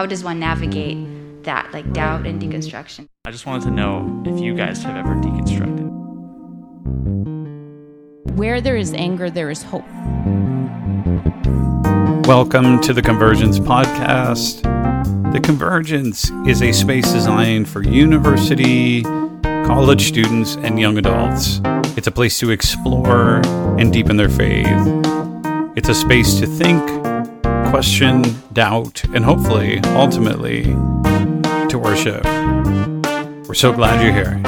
how does one navigate that, like doubt and deconstruction? I just wanted to know if you guys have ever deconstructed. Where there is anger, there is hope. Welcome to the Convergence Podcast. The Convergence is a space designed for university, college students, and young adults. It's a place to explore and deepen their faith. It's a space to think, question, doubt, and hopefully, ultimately, to worship. We're so glad you're here.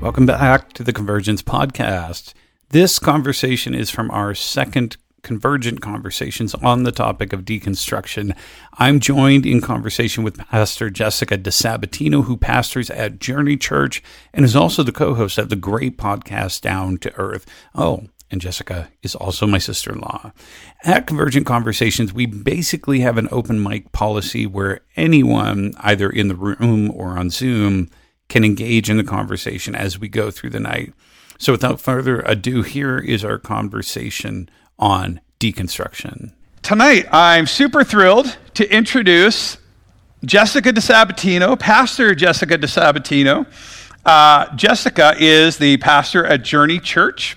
Welcome back to the Convergence Podcast. This conversation is from our second Convergent Conversations on the topic of deconstruction. I'm joined in conversation with Pastor Jessica Disabatino, who pastors at Journey Church and is also the co host of the great podcast Down to Earth. Oh, and Jessica is also my sister in law. At Convergent Conversations, we basically have an open mic policy where anyone, either in the room or on Zoom, can engage in the conversation as we go through the night. So, without further ado, here is our conversation on deconstruction. Tonight, I'm super thrilled to introduce Jessica Disabatino, Pastor Jessica Disabatino. Uh, Jessica is the pastor at Journey Church.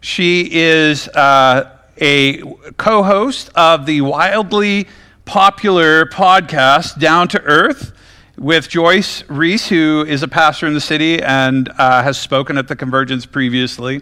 She is uh, a co host of the wildly popular podcast Down to Earth with Joyce Reese, who is a pastor in the city and uh, has spoken at the Convergence previously.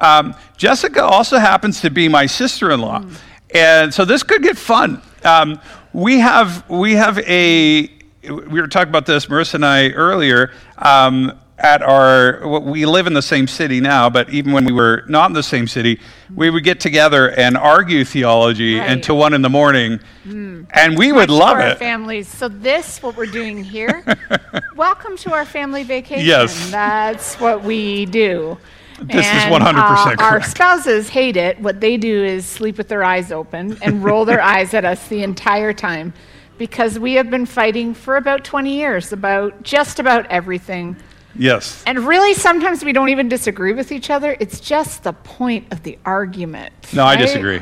Um, Jessica also happens to be my sister in law. Mm. And so this could get fun. Um, we, have, we have a, we were talking about this, Marissa and I, earlier. Um, at our we live in the same city now but even when we were not in the same city we would get together and argue theology right. until one in the morning mm. and we would love it families so this what we're doing here welcome to our family vacation yes that's what we do this and, is 100% uh, correct. Our spouses hate it. What they do is sleep with their eyes open and roll their eyes at us the entire time because we have been fighting for about 20 years about just about everything Yes. And really, sometimes we don't even disagree with each other. It's just the point of the argument. No, right? I disagree.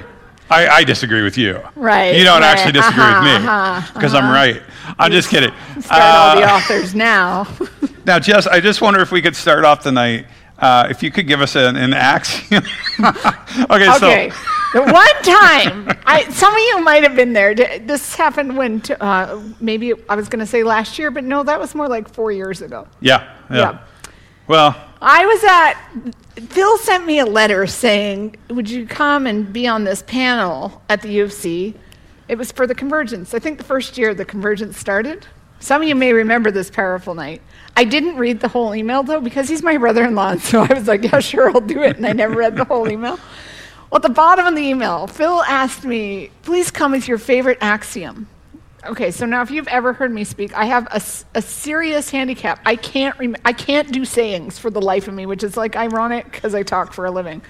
I, I, disagree with you. Right. You don't right. actually disagree uh-huh, with me because uh-huh, uh-huh. I'm right. I'm just kidding. Start uh, all the uh, authors now. now, Jess, I just wonder if we could start off tonight. Uh, if you could give us an, an axiom. okay, okay. so one time, I, some of you might have been there. This happened when, t- uh, maybe I was going to say last year, but no, that was more like four years ago. Yeah, yeah. yeah. Well, I was at, Phil sent me a letter saying, Would you come and be on this panel at the U of C? It was for the Convergence. I think the first year the Convergence started. Some of you may remember this powerful night. I didn't read the whole email though because he's my brother in law, so I was like, Yeah, sure, I'll do it. And I never read the whole email. Well, at the bottom of the email, Phil asked me, please come with your favorite axiom. Okay, so now if you've ever heard me speak, I have a, a serious handicap. I can't, rem- I can't do sayings for the life of me, which is like ironic because I talk for a living.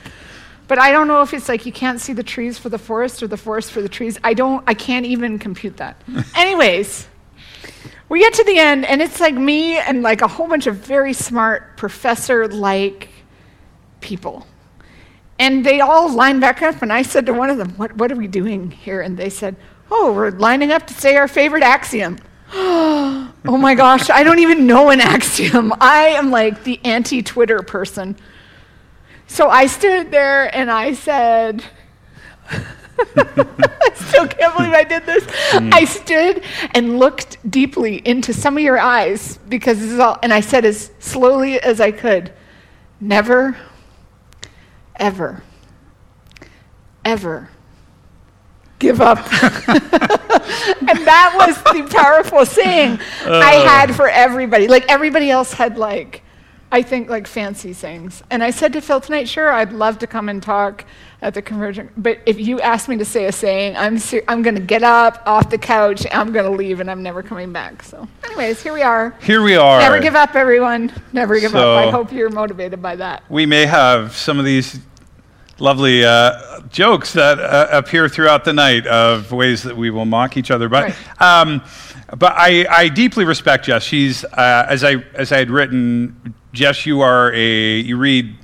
But I don't know if it's like you can't see the trees for the forest or the forest for the trees. I don't, I can't even compute that. Anyways, we get to the end, and it's like me and like a whole bunch of very smart professor like people. And they all lined back up, and I said to one of them, What, what are we doing here? And they said, Oh, we're lining up to say our favorite axiom. oh my gosh, I don't even know an axiom. I am like the anti Twitter person. So I stood there and I said, I still can't believe I did this. Mm. I stood and looked deeply into some of your eyes because this is all, and I said as slowly as I could, never ever, ever give up. and that was the powerful saying uh. I had for everybody. Like everybody else had like, I think like fancy things. And I said to Phil tonight, sure, I'd love to come and talk at the convergent. But if you ask me to say a saying, I'm ser- I'm going to get up off the couch, I'm going to leave, and I'm never coming back. So, anyways, here we are. Here we are. Never give up, everyone. Never give so up. I hope you're motivated by that. We may have some of these lovely uh, jokes that uh, appear throughout the night of ways that we will mock each other. But, right. um, but I, I, deeply respect Jess. She's uh, as I as I had written, Jess, you are a you read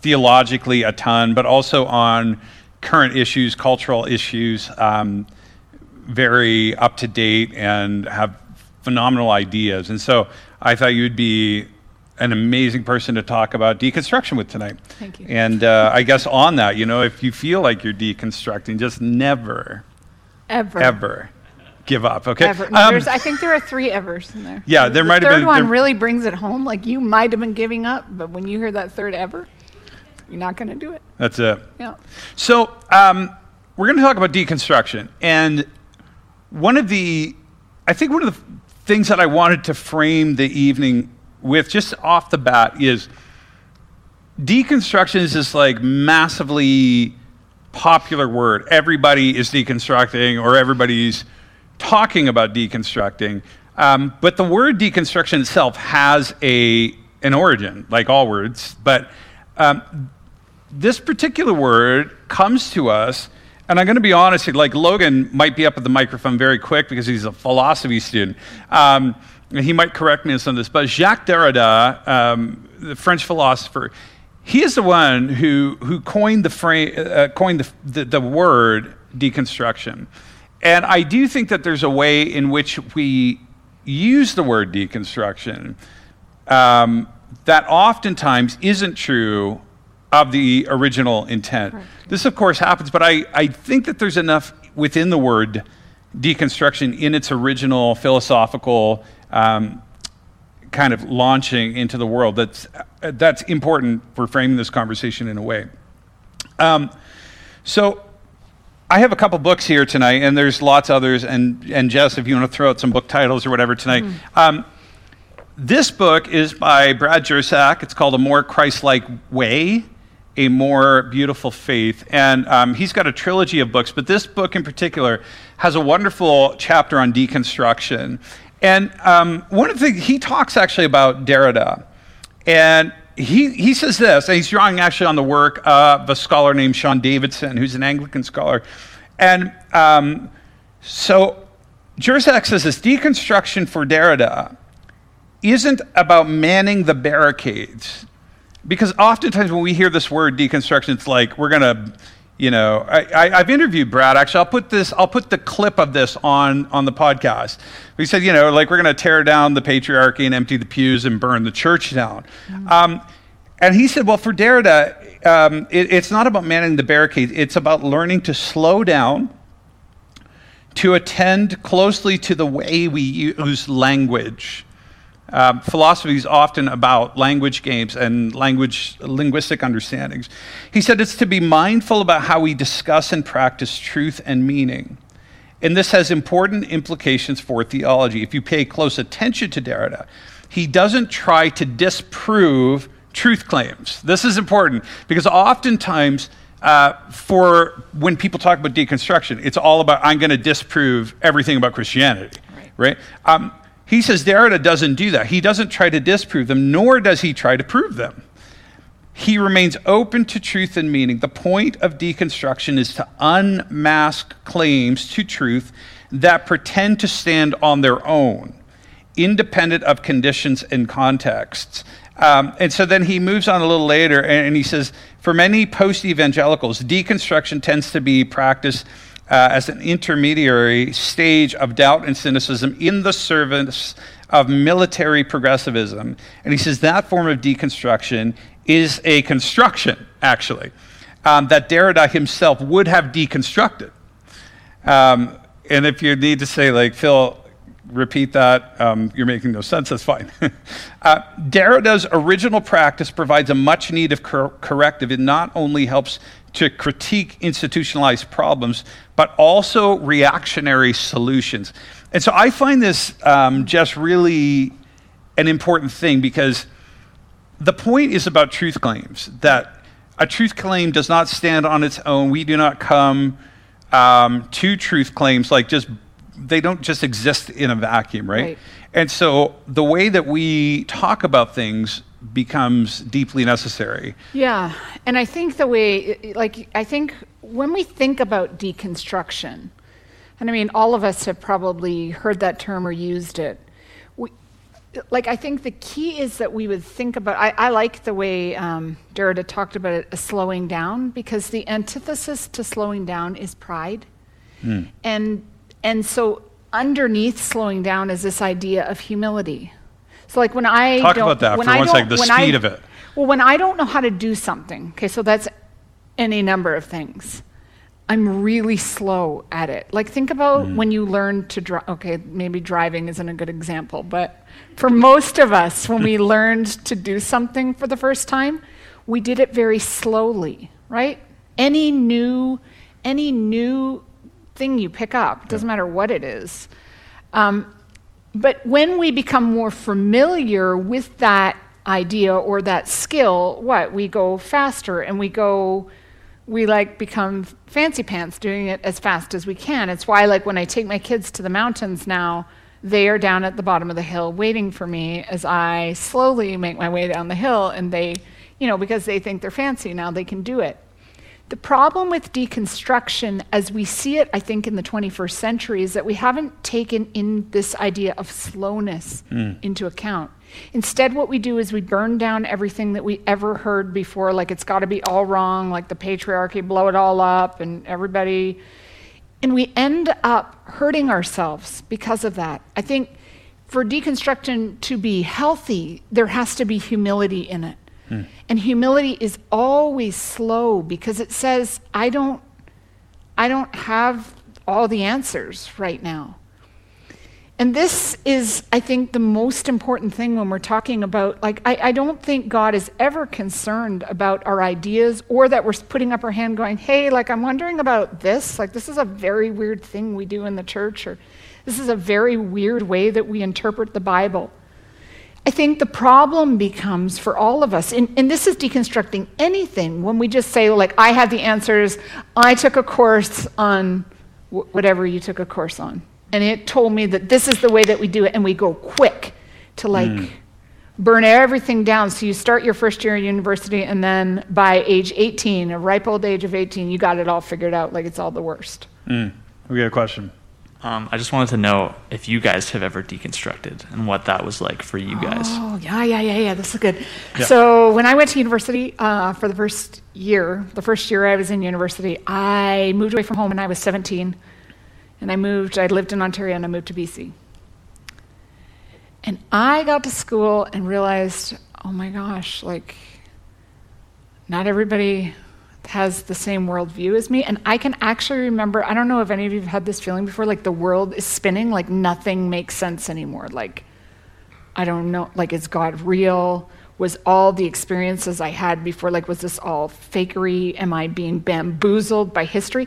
theologically a ton, but also on current issues, cultural issues, um, very up to date, and have phenomenal ideas. And so I thought you'd be an amazing person to talk about deconstruction with tonight. Thank you. And uh, I guess on that, you know, if you feel like you're deconstructing, just never, Ever. ever give up. Okay. Ever. No, Um, I think there are three evers in there. Yeah, there the might have been. third one really brings it home. Like you might have been giving up, but when you hear that third ever, you're not going to do it. that's it. Yeah. So um, we're going to talk about deconstruction, and one of the, I think one of the things that I wanted to frame the evening with, just off the bat, is deconstruction is this like massively popular word. Everybody is deconstructing, or everybody's talking about deconstructing. Um, but the word deconstruction itself has a an origin, like all words. But um, this particular word comes to us, and I'm going to be honest, like Logan might be up at the microphone very quick because he's a philosophy student. Um, he might correct me on some of this, but Jacques Derrida, um, the French philosopher, he is the one who, who coined, the, frame, uh, coined the, the, the word deconstruction. And I do think that there's a way in which we use the word deconstruction um, that oftentimes isn't true of the original intent. This, of course, happens, but I, I think that there's enough within the word deconstruction in its original philosophical um, kind of launching into the world that's, that's important for framing this conversation in a way. Um, so, I have a couple books here tonight, and there's lots others. And, and Jess, if you want to throw out some book titles or whatever tonight. Um, this book is by Brad Jersak. It's called A More Christ Like Way, A More Beautiful Faith. And um, he's got a trilogy of books, but this book in particular has a wonderful chapter on deconstruction. And um, one of the things, he talks actually about Derrida. And he, he says this, and he's drawing actually on the work of a scholar named Sean Davidson, who's an Anglican scholar. And um, so Jersak says this deconstruction for Derrida isn't about manning the barricades. Because oftentimes when we hear this word deconstruction, it's like we're going to, you know, I, have interviewed Brad. Actually, I'll put this, I'll put the clip of this on, on the podcast. We said, you know, like we're going to tear down the patriarchy and empty the pews and burn the church down. Um, and he said, well, for Derrida, um, it, it's not about manning the barricades, it's about learning to slow down, to attend closely to the way we use language. Um, philosophy is often about language games and language linguistic understandings. He said it's to be mindful about how we discuss and practice truth and meaning. And this has important implications for theology. If you pay close attention to Derrida, he doesn't try to disprove truth claims. This is important because oftentimes, uh, for when people talk about deconstruction, it's all about I'm going to disprove everything about Christianity, right? right? Um, he says Derrida doesn't do that. He doesn't try to disprove them, nor does he try to prove them. He remains open to truth and meaning. The point of deconstruction is to unmask claims to truth that pretend to stand on their own, independent of conditions and contexts. Um, and so then he moves on a little later and, and he says, for many post evangelicals, deconstruction tends to be practiced uh, as an intermediary stage of doubt and cynicism in the service of military progressivism. And he says that form of deconstruction is a construction, actually, um, that Derrida himself would have deconstructed. Um, and if you need to say, like, Phil, repeat that, um, you're making no sense, that's fine. uh, Derrida's original practice provides a much needed cor- corrective. It not only helps to critique institutionalized problems, but also reactionary solutions. And so I find this um, just really an important thing because the point is about truth claims, that a truth claim does not stand on its own. We do not come um, to truth claims like just, they don't just exist in a vacuum, right? Right. And so the way that we talk about things becomes deeply necessary. Yeah, and I think the way, like, I think when we think about deconstruction, and I mean, all of us have probably heard that term or used it. We, like I think the key is that we would think about. I, I like the way um, Derrida talked about it, slowing down, because the antithesis to slowing down is pride, and and so underneath slowing down is this idea of humility. So like when I Talk don't- about that when for I one don't- the when I- speed of it. Well, when I don't know how to do something, okay, so that's any number of things. I'm really slow at it. Like, think about when you learn to drive. Okay, maybe driving isn't a good example, but for most of us, when we learned to do something for the first time, we did it very slowly, right? Any new, any new thing you pick up, doesn't matter what it is. Um, but when we become more familiar with that idea or that skill, what? We go faster and we go, we like become fancy pants doing it as fast as we can. It's why, like, when I take my kids to the mountains now, they are down at the bottom of the hill waiting for me as I slowly make my way down the hill, and they, you know, because they think they're fancy now, they can do it. The problem with deconstruction, as we see it, I think, in the 21st century, is that we haven't taken in this idea of slowness mm. into account. Instead, what we do is we burn down everything that we ever heard before, like it's got to be all wrong, like the patriarchy, blow it all up, and everybody. And we end up hurting ourselves because of that. I think for deconstruction to be healthy, there has to be humility in it. And humility is always slow because it says, I don't, I don't have all the answers right now. And this is, I think, the most important thing when we're talking about, like, I, I don't think God is ever concerned about our ideas or that we're putting up our hand going, hey, like, I'm wondering about this. Like, this is a very weird thing we do in the church, or this is a very weird way that we interpret the Bible. I think the problem becomes for all of us, and, and this is deconstructing anything, when we just say, like, I have the answers, I took a course on wh- whatever you took a course on, and it told me that this is the way that we do it, and we go quick to, like, hmm. burn everything down. So you start your first year in university, and then by age 18, a ripe old age of 18, you got it all figured out, like it's all the worst. Hmm. We got a question. Um, I just wanted to know if you guys have ever deconstructed and what that was like for you guys. Oh, yeah, yeah, yeah, yeah. This is good. So when I went to university uh, for the first year, the first year I was in university, I moved away from home when I was 17. And I moved, I lived in Ontario and I moved to BC. And I got to school and realized, oh my gosh, like, not everybody has the same worldview as me. And I can actually remember, I don't know if any of you have had this feeling before, like the world is spinning, like nothing makes sense anymore. Like, I don't know, like, is God real? Was all the experiences I had before, like, was this all fakery? Am I being bamboozled by history?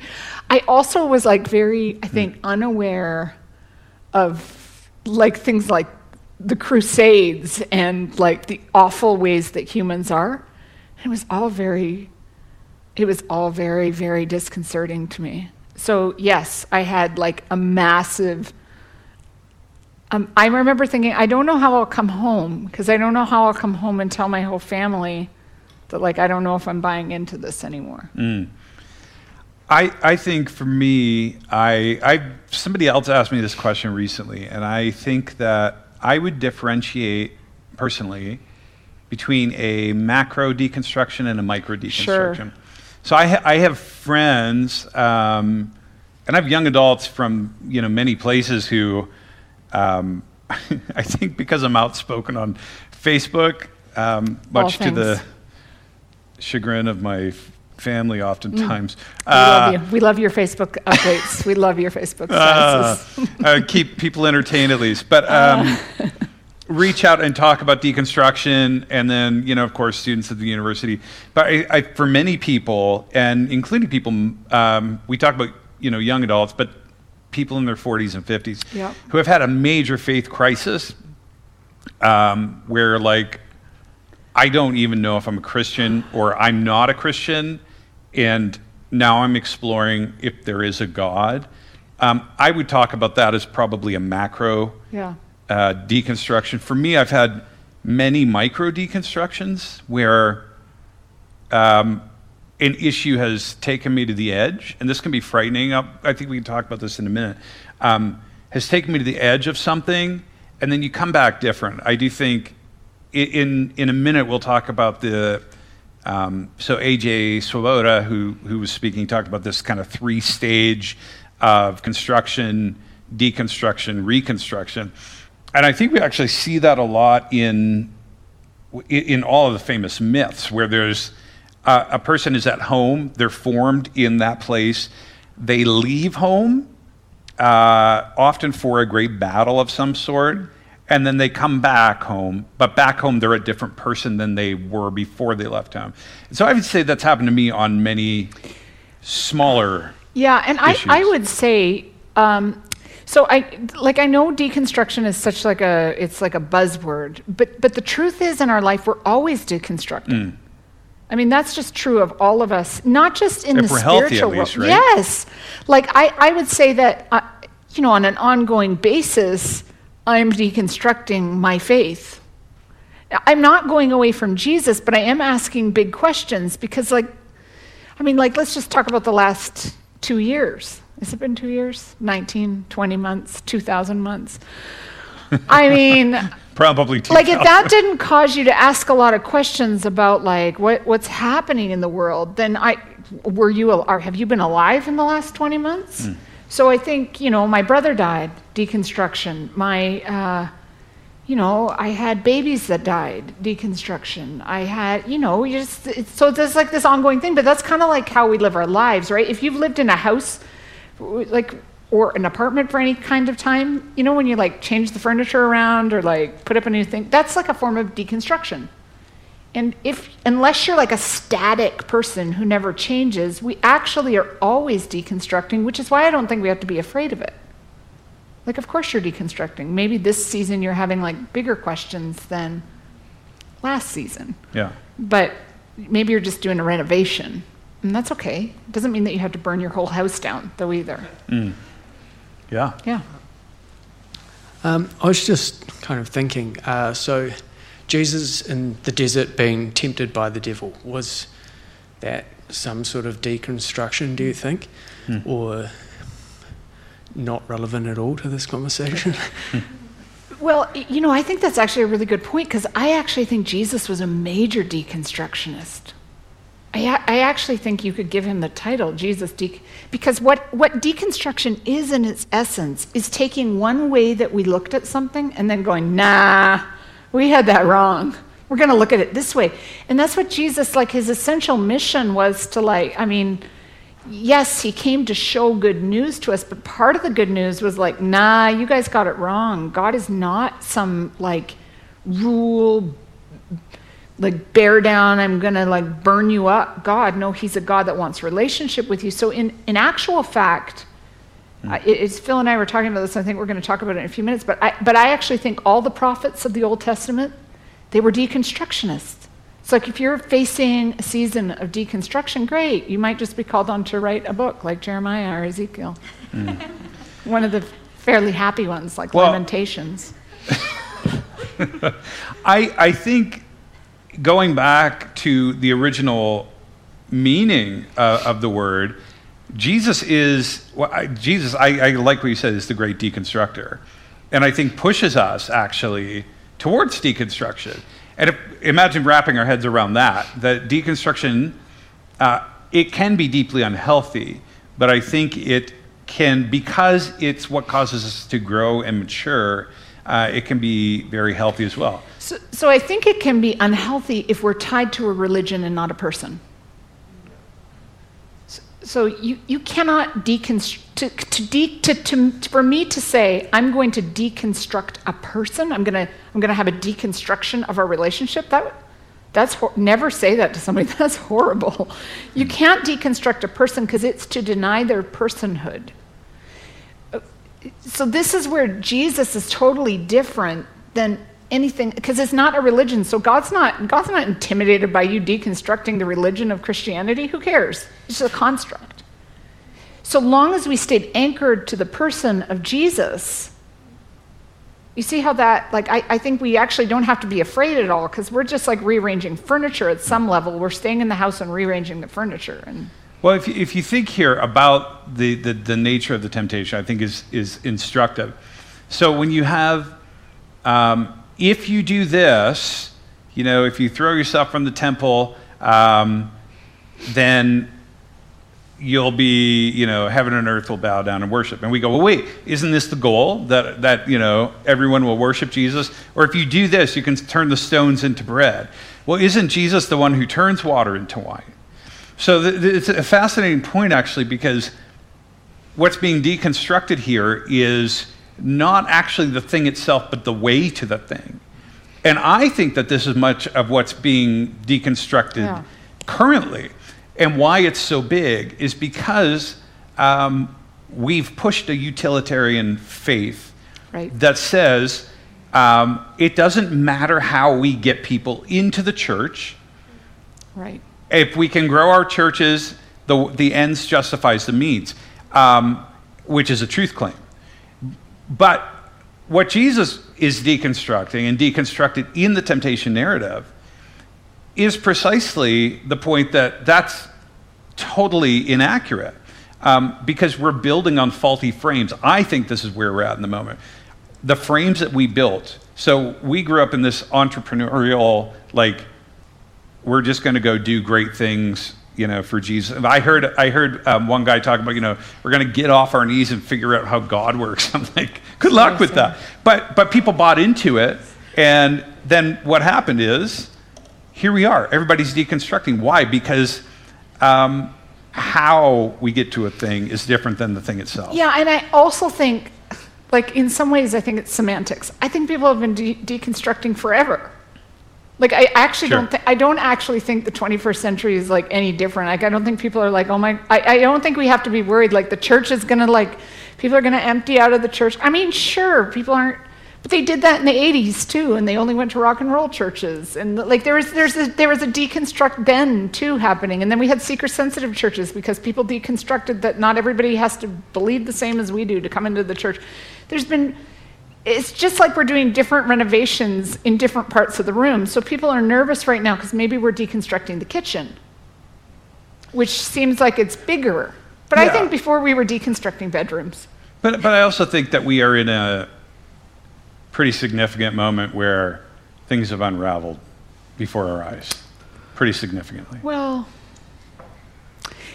I also was, like, very, I think, hmm. unaware of, like, things like the Crusades and, like, the awful ways that humans are. It was all very, it was all very, very disconcerting to me. So, yes, I had, like, a massive, um, I remember thinking, I don't know how I'll come home because I don't know how I'll come home and tell my whole family that, like, I don't know if I'm buying into this anymore. I, I think for me, I, I somebody else asked me this question recently, and I think that I would differentiate personally between a macro deconstruction and a micro deconstruction. So I, ha- I have friends, um, and I have young adults from you know many places who, um, I think because I'm outspoken on Facebook, um, much to the chagrin of my f- family, oftentimes. We love you. We love your Facebook updates. we love your Facebook uh, statuses. uh, keep people entertained at least. But um, reach out and talk about deconstruction, and then you know, of course, students at the university. But I, I, for many people, and including people, um, we talk about you know young adults, but people in their 40s and 50s Yep. who have had a major faith crisis, um, where like I don't even know if I'm a Christian or I'm not a Christian, and now I'm exploring if there is a God. Um, I would talk about that as probably a macro yeah. Uh, deconstruction. For me, I've had many micro deconstructions where um, an issue has taken me to the edge, and this can be frightening. I, I think we can talk about this in a minute. Um, has taken me to the edge of something, and then you come back different. I do think in in a minute we'll talk about the um, so AJ Swoboda, who who was speaking, talked about this kind of three stage of construction, deconstruction, reconstruction, and I think we actually see that a lot in in- all of the famous myths where there's uh, a person is at home, they're formed in that place, they leave home, uh, often for a great battle of some sort, and then they come back home, but back home they're a different person than they were before they left home. So I would say that's happened to me on many smaller. Yeah, and I, I would say, um, so I like I know deconstruction is such like a it's like a buzzword, but but the truth is in our life we're always deconstructing. I mean that's just true of all of us, not just in If the we're healthy, at spiritual least, world. right? Yes, like I I would say that uh, you know on an ongoing basis I'm deconstructing my faith. I'm not going away from Jesus, but I am asking big questions because like I mean, like, let's just talk about the last two years. Has it been two years? 19, 20 months, 2,000 months? I mean, Probably two. like, if that didn't cause you to ask a lot of questions about, like, what, what's happening in the world, then I, were you, or have you been alive in the last 20 months? So I think, you know, my brother died, deconstruction. My, uh, you know, I had babies that died, deconstruction. I had, you know, you just, it's, so there's like this ongoing thing, but that's kind of like how we live our lives, right? If you've lived in a house, like, or an apartment for any kind of time, you know, when you like change the furniture around or like put up a new thing, that's like a form of deconstruction. And if, unless you're like a static person who never changes, we actually are always deconstructing, which is why I don't think we have to be afraid of it. Like, of course you're deconstructing. Maybe this season you're having like bigger questions than last season. yeah. But maybe you're just doing a renovation. And that's okay. It doesn't mean that you have to burn your whole house down, though, either. Yeah. Yeah. Um, I was just kind of thinking uh, so, Jesus in the desert being tempted by the devil, was that some sort of deconstruction, do you think? Or not relevant at all to this conversation? Well, you know, I think that's actually a really good point because I actually think Jesus was a major deconstructionist. I, I actually think you could give him the title, Jesus de- because what, what deconstruction is in its essence is taking one way that we looked at something and then going, nah, we had that wrong. We're going to look at it this way. And that's what Jesus, like his essential mission was to, like, I mean, yes, he came to show good news to us, but part of the good news was like, nah, you guys got it wrong. God is not some like rule, like bear down, I'm gonna like burn you up. God, no, he's a God that wants relationship with you. So in, in actual fact, uh, it- it's Phil and I were talking about this. I think we're going to talk about it in a few minutes. But I, but I actually think all the prophets of the Old Testament, they were deconstructionists. It's like if you're facing a season of deconstruction, great. You might just be called on to write a book like Jeremiah or Ezekiel. One of the fairly happy ones, like Well- Lamentations. I, I think going back to the original meaning uh, of the word, Jesus is, well, I, Jesus, I, I like what you said, is the great deconstructor. And I think pushes us actually towards deconstruction. And if, imagine wrapping our heads around that, that deconstruction, uh, it can be deeply unhealthy, but I think it can, because it's what causes us to grow and mature, uh, it can be very healthy as well. So, so I think it can be unhealthy if we're tied to a religion and not a person. So, you, you cannot deconstruct, to, to, de, to, to, for me to say, I'm going to deconstruct a person, I'm going to, I'm to have a deconstruction of our relationship, that, that's, hor- never say that to somebody, that's horrible. You can't deconstruct a person because it's to deny their personhood so this is where Jesus is totally different than anything because it's not a religion. So God's not God's not intimidated by you deconstructing the religion of Christianity. Who cares? It's just a construct. So long as we stayed anchored to the person of Jesus, you see how that like I, I think we actually don't have to be afraid at all because we're just like rearranging furniture at some level. We're staying in the house and rearranging the furniture and Well, if you, if you think here about the, the, the nature of the temptation, I think is, is instructive. So when you have um, if you do this, you know, if you throw yourself from the temple, um, then you'll be, you know, heaven and earth will bow down and worship. And we go, well, wait, isn't this the goal that, that, you know, everyone will worship Jesus? Or if you do this, you can turn the stones into bread. Well, isn't Jesus the one who turns water into wine? So it's a fascinating point, actually, because what's being deconstructed here is not actually the thing itself, but the way to the thing. And I think that this is much of what's being deconstructed Yeah. currently. And why it's so big is because um, we've pushed a utilitarian faith Right. that says um, it doesn't matter how we get people into the church. Right. If we can grow our churches, the, the ends justifies the means, um, which is a truth claim. But what Jesus is deconstructing and deconstructed in the temptation narrative is precisely the point that that's totally inaccurate um, because we're building on faulty frames. I think this is where we're at in the moment. The frames that we built. So we grew up in this entrepreneurial, like, we're just going to go do great things, you know, for Jesus. I heard, I heard um, one guy talk about, you know, we're going to get off our knees and figure out how God works. I'm like, good luck with that. But, but people bought into it, and then what happened is, here we are. Everybody's deconstructing. Why? Because um, how we get to a thing is different than the thing itself. Yeah, and I also think, like, in some ways, I think it's semantics. I think people have been de- deconstructing forever. Like, I actually Sure. don't think, I don't actually think the 21st century is, like, any different. Like, I don't think people are like, oh my, I, I don't think we have to be worried. Like, the church is going to, like, people are going to empty out of the church. I mean, sure, people aren't, but they did that in the 80s, too, and they only went to rock and roll churches. And, like, there was, there's a, there was a deconstruct then, too, happening. And then we had seeker sensitive churches because people deconstructed that not everybody has to believe the same as we do to come into the church. There's been, it's just like we're doing different renovations in different parts of the room. So people are nervous right now because maybe we're deconstructing the kitchen, which seems like it's bigger. But I think before we were deconstructing bedrooms. But, but I also think that we are in a pretty significant moment where things have unraveled before our eyes, pretty significantly. Well,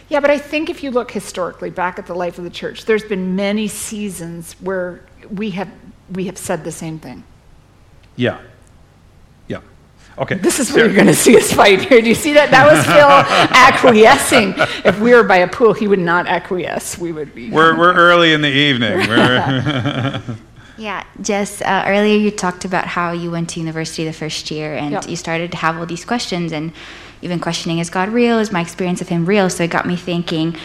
yeah, but I think if you look historically back at the life of the church, there's been many seasons where we have we have said the same thing. Yeah. Yeah. Okay. This is where you're going to see us fight here. Do you see that? That was Phil acquiescing. If we were by a pool, he would not acquiesce. We would be. We're, we're early in the evening. Yeah, Jess, uh, earlier you talked about how you went to university the first year and Yep. you started to have all these questions and even questioning is God real? Is my experience of Him real? So it got me thinking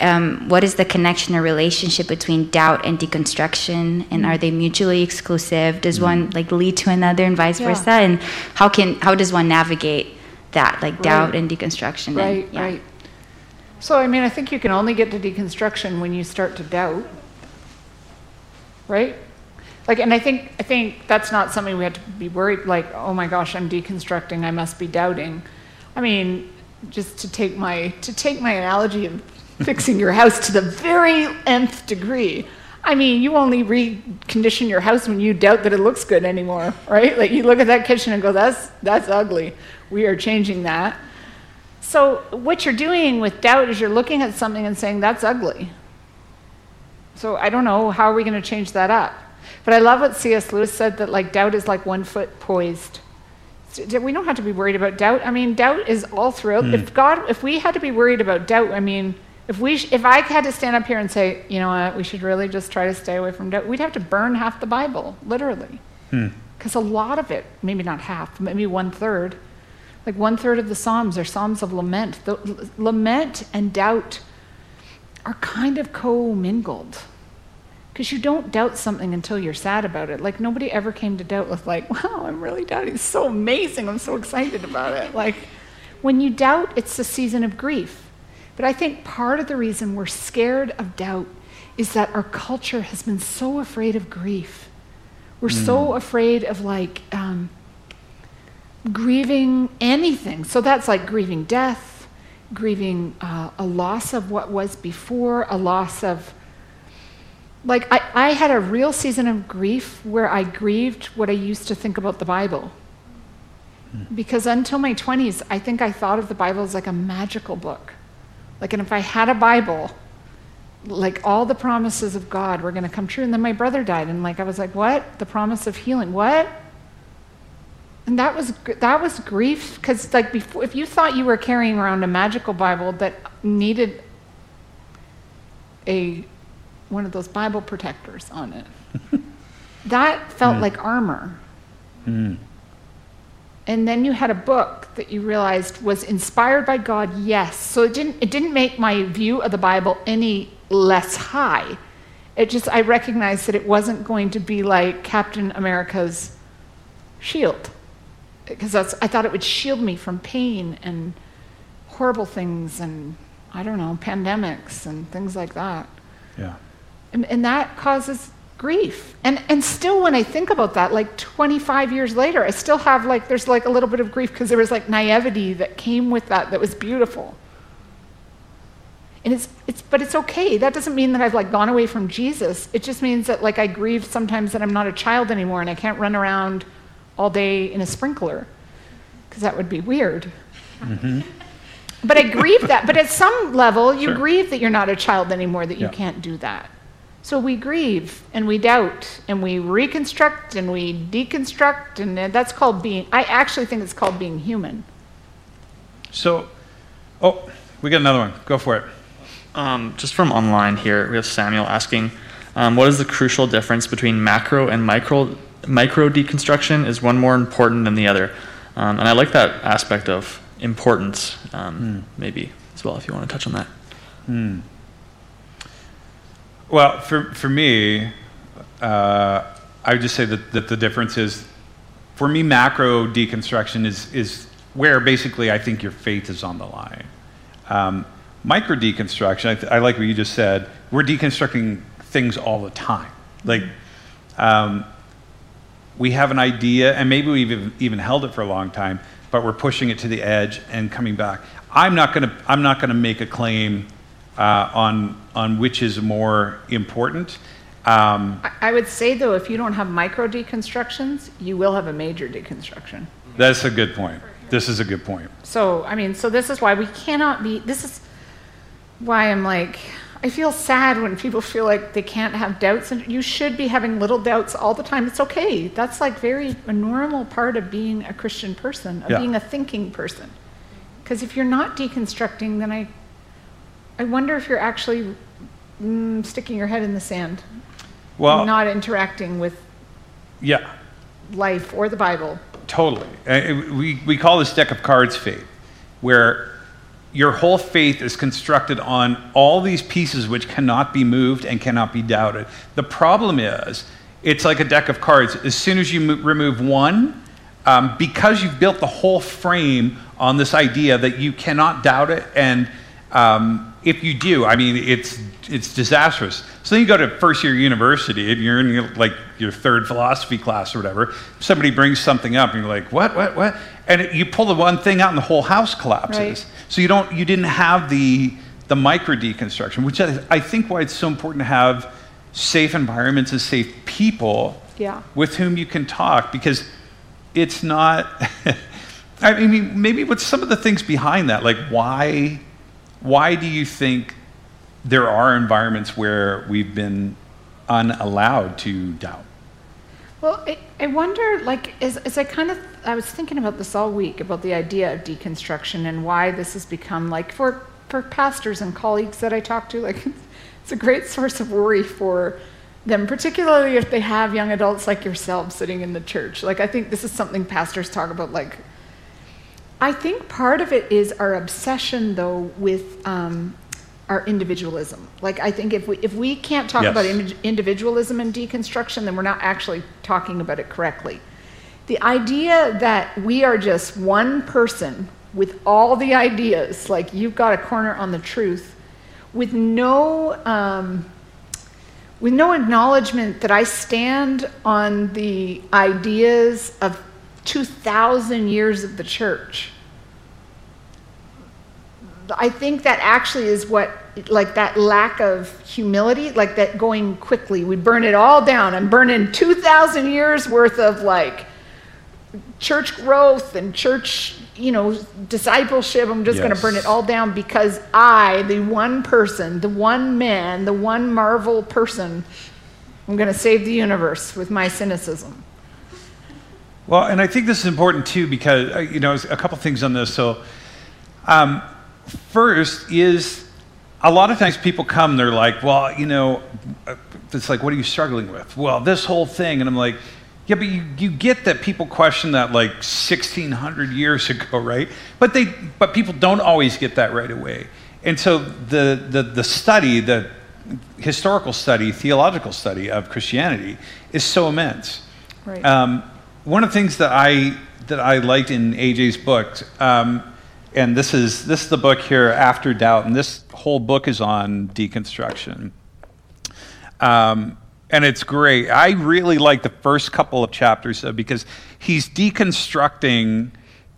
um, what is the connection or relationship between doubt and deconstruction? And are they mutually exclusive? Does one like lead to another and vice Yeah. versa? And how, can, how does one navigate that, like doubt and deconstruction? and- Right, yeah. right. So, I mean, I think you can only get to deconstruction when you start to doubt. Right? Like, and I think, I think that's not something we have to be worried, like, oh my gosh, I'm deconstructing, I must be doubting. I mean, just to take my, to take my analogy of fixing your house to the very nth degree, I mean, you only recondition your house when you doubt that it looks good anymore, right? Like, you look at that kitchen and go, that's, that's ugly. We are changing that. So, what you're doing with doubt is you're looking at something and saying, that's ugly. So, I don't know, how are we going to change that up? But I love what C.S. Lewis said that, like, doubt is like one foot poised. We don't have to be worried about doubt. I mean, doubt is all throughout. Hmm. If God, if we had to be worried about doubt, I mean, if we, sh- if I had to stand up here and say, you know what, we should really just try to stay away from doubt, we'd have to burn half the Bible, literally. Hmm. Because a lot of it, maybe not half, maybe one third, like one third of the Psalms are Psalms of lament. The, l- lament and doubt are kind of commingled. Because you don't doubt something until you're sad about it. Like nobody ever came to doubt with like, wow, I'm really doubting. It's so amazing. I'm so excited about it. Like when you doubt, it's a season of grief. But I think part of the reason we're scared of doubt is that our culture has been so afraid of grief. We're so afraid of like um, grieving anything. So that's like grieving death, grieving uh, a loss of what was before, a loss of like I, I had a real season of grief where I grieved what I used to think about the Bible. Because until my 20s, I think I thought of the Bible as like a magical book. Like, and if I had a Bible, like all the promises of God were going to come true. And then my brother died, and like I was like, what? The promise of healing? What? And that was that was grief because like before, if you thought you were carrying around a magical Bible that needed a one of those Bible protectors on it, that felt mm. like armor. Mm. And then you had a book that you realized was inspired by God, yes. So it didn't, it didn't make my view of the Bible any less high. It just, I recognized that it wasn't going to be like Captain America's shield. Because that's, I thought it would shield me from pain and horrible things and, I don't know, pandemics and things like that. Yeah. And, and that causes grief. And, and still, when I think about that, like 25 years later, I still have like, there's like a little bit of grief because there was like naivety that came with that that was beautiful. And it's, it's, but it's okay. That doesn't mean that I've like gone away from Jesus. It just means that like I grieve sometimes that I'm not a child anymore and I can't run around all day in a sprinkler because that would be weird. Mm-hmm. But I grieve that. But at some level, you Sure. grieve that you're not a child anymore, that you Yeah. can't do that. So we grieve and we doubt and we reconstruct and we deconstruct, and that's called being, I actually think it's called being human. So, oh, we got another one. Go for it. Um, just from online here, we have Samuel asking, um, what is the crucial difference between macro and micro micro deconstruction? Is one more important than the other? Um, and I like that aspect of importance, um, maybe as well, if you want to touch on that. Well, for, for me, uh, I would just say that, that the difference is, for me, macro deconstruction is, is where basically I think your faith is on the line. Um, micro deconstruction, I, th- I like what you just said, we're deconstructing things all the time. Like, um, we have an idea, and maybe we've even- held it for a long time, but we're pushing it to the edge and coming back. I'm not going to I'm not going to make a claim on on which is more important. Um, I, I would say, though, if you don't have micro deconstructions, you will have a major deconstruction. that's a good point. This is a good point. So, I mean, so this is why we cannot be, this is why I'm like, I feel sad when people feel like they can't have doubts, and you should be having little doubts all the time. It's okay. That's like very a normal part of being a Christian person, of Yeah. being a thinking person. Because if you're not deconstructing, then I, I wonder if you're actually mm, sticking your head in the sand, Well, not interacting with yeah, life or the Bible. Totally. Uh, we, we call this deck of cards faith, where your whole faith is constructed on all these pieces which cannot be moved and cannot be doubted. The problem is, it's like a deck of cards. As soon as you mo- remove one, um, because you've built the whole frame on this idea that you cannot doubt it, and um, if you do, I mean, it's it's disastrous. So then you go to first year university, and you're in your, like your third philosophy class or whatever. Somebody brings something up, and you're like, "What? What? What?" And it, you pull the one thing out, and the whole house collapses. Right. So you don't you didn't have the the micro deconstruction, which I, I think why it's so important to have safe environments and safe people Yeah. with whom you can talk because it's not I mean maybe what's some of the things behind that like why why do you think there are environments where we've been unallowed to doubt Well, I, I wonder, like, as, as I kind of, I was thinking about this all week about the idea of deconstruction and why this has become, like, for, for pastors and colleagues that I talk to, like, it's a great source of worry for them, particularly if they have young adults like yourself sitting in the church. Like, I think this is something pastors talk about, like, I think part of it is our obsession, though, with um, our individualism. Like, I think if we if we can't talk Yes. about individualism and deconstruction, then we're not actually talking about it correctly. The idea that we are just one person with all the ideas, like you've got a corner on the truth, with no um, with no acknowledgement that I stand on the ideas of 2,000 years of the church. I think that actually is what like that lack of humility, like that going quickly. We burn it all down. I'm burning 2,000 years worth of like church growth and church, you know, discipleship. I'm just going to burn it all down because I, the one person, the one man, the one marvel person, I'm going to save the universe with my cynicism. Well, and I think this is important too because uh, you know a couple things on this. So, um, first is a lot of times people come, they're like, well, you know, uh, it's like, what are you struggling with? Well, this whole thing, and I'm like, yeah, but you, you get that people question that like 1600 years ago, right? But they, but people don't always get that right away, and so the the the study, the historical study, theological study of Christianity is so immense. Right. Um, one of the things that I that I liked in AJ's book, um, and this is this is the book here, After Doubt, and this whole book is on deconstruction. Um, and it's great. I really like the first couple of chapters though, because he's deconstructing,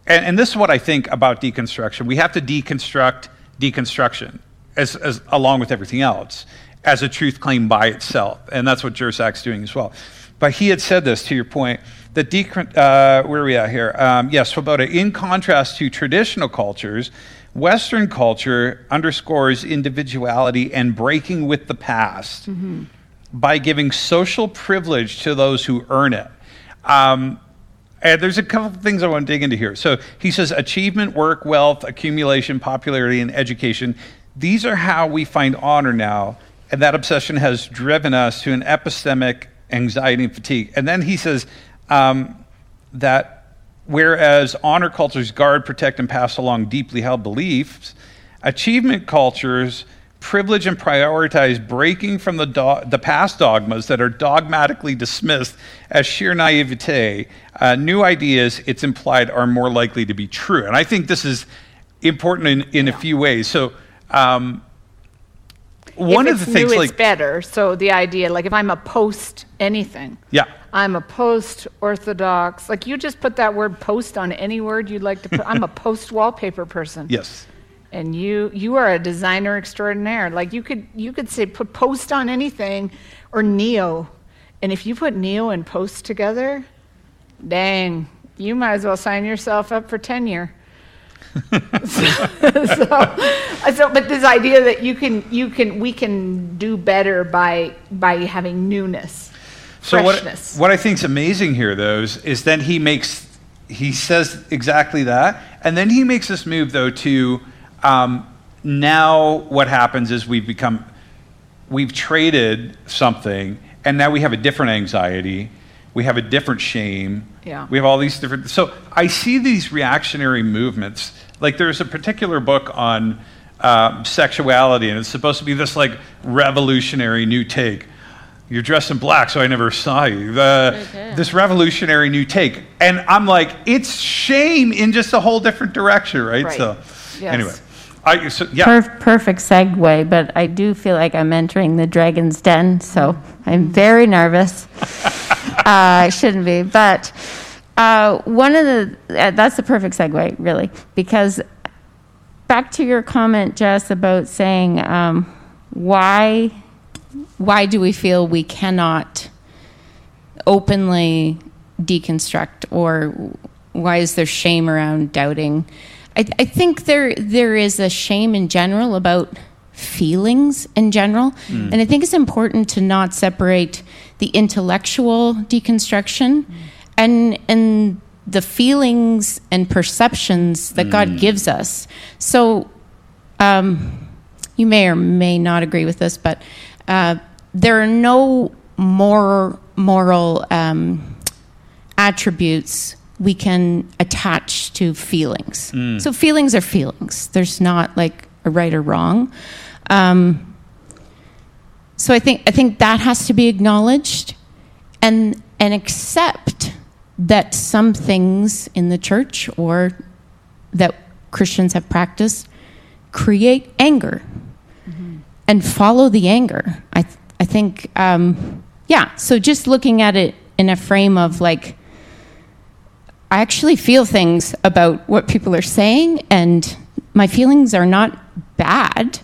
and, and this is what I think about deconstruction. We have to deconstruct deconstruction as, as along with everything else as a truth claim by itself, and that's what Jersak's doing as well. But he had said this to your point that decon- uh, where are we at here? Um, yes, Swoboda. In contrast to traditional cultures, Western culture underscores individuality and breaking with the past by giving social privilege to those who earn it. Um, and there's a couple of things I want to dig into here. So he says achievement, work, wealth, accumulation, popularity, and education. These are how we find honor now. And that obsession has driven us to an epistemic anxiety and fatigue. And then he says um, that whereas honor cultures guard, protect, and pass along deeply held beliefs, achievement cultures privilege and prioritize breaking from the, do- the past dogmas that are dogmatically dismissed as sheer naivete. Uh, new ideas, it's implied, are more likely to be true. And I think this is important in, in a few ways. So, um, one if of the things new, like it's better. So the idea, like if I'm a post anything, yeah I'm a post orthodox. Like you just put that word post on any word you'd like to put. I'm a post wallpaper person. yes And you you are a designer extraordinaire. Like you could you could say put post on anything or neo. And if you put neo and post together, dang, you might as well sign yourself up for tenure. so, so, but this idea that you can you can we can do better by by having newness, So what, freshness. what I think is amazing here, though, is, is then he makes he says exactly that, and then he makes this move though to um, now what happens is we've become we've traded something, and now we have a different anxiety, we have a different shame, Yeah. we have all these different. So I see these reactionary movements. Like there's a particular book on uh, sexuality, and it's supposed to be this like revolutionary new take. You're dressed in black, so I never saw you. The, This revolutionary new take, and I'm like, it's shame in just a whole different direction, right? Right. So, Yes. anyway, I so yeah. Perf- perfect segue, but I do feel like I'm entering the dragon's den, so I'm very nervous. uh, I shouldn't be, but uh, one of the uh, that's the perfect segue, really, because back to your comment, Jess, about saying um, why why do we feel we cannot openly deconstruct or why is there shame around doubting? I, I think there there is a shame in general about feelings in general. And i think it's important to not separate the intellectual deconstruction and and the feelings and perceptions that god gives us so um, you may or may not agree with this, but uh, there are no more moral um, attributes we can attach to feelings. So feelings are feelings. There's not like a right or wrong. Um, so I think I think that has to be acknowledged, and and accept that some things in the church or that Christians have practiced create anger mm-hmm. and follow the anger. I, th- I think, um, yeah, so just looking at it in a frame of like, I actually feel things about what people are saying, and my feelings are not bad.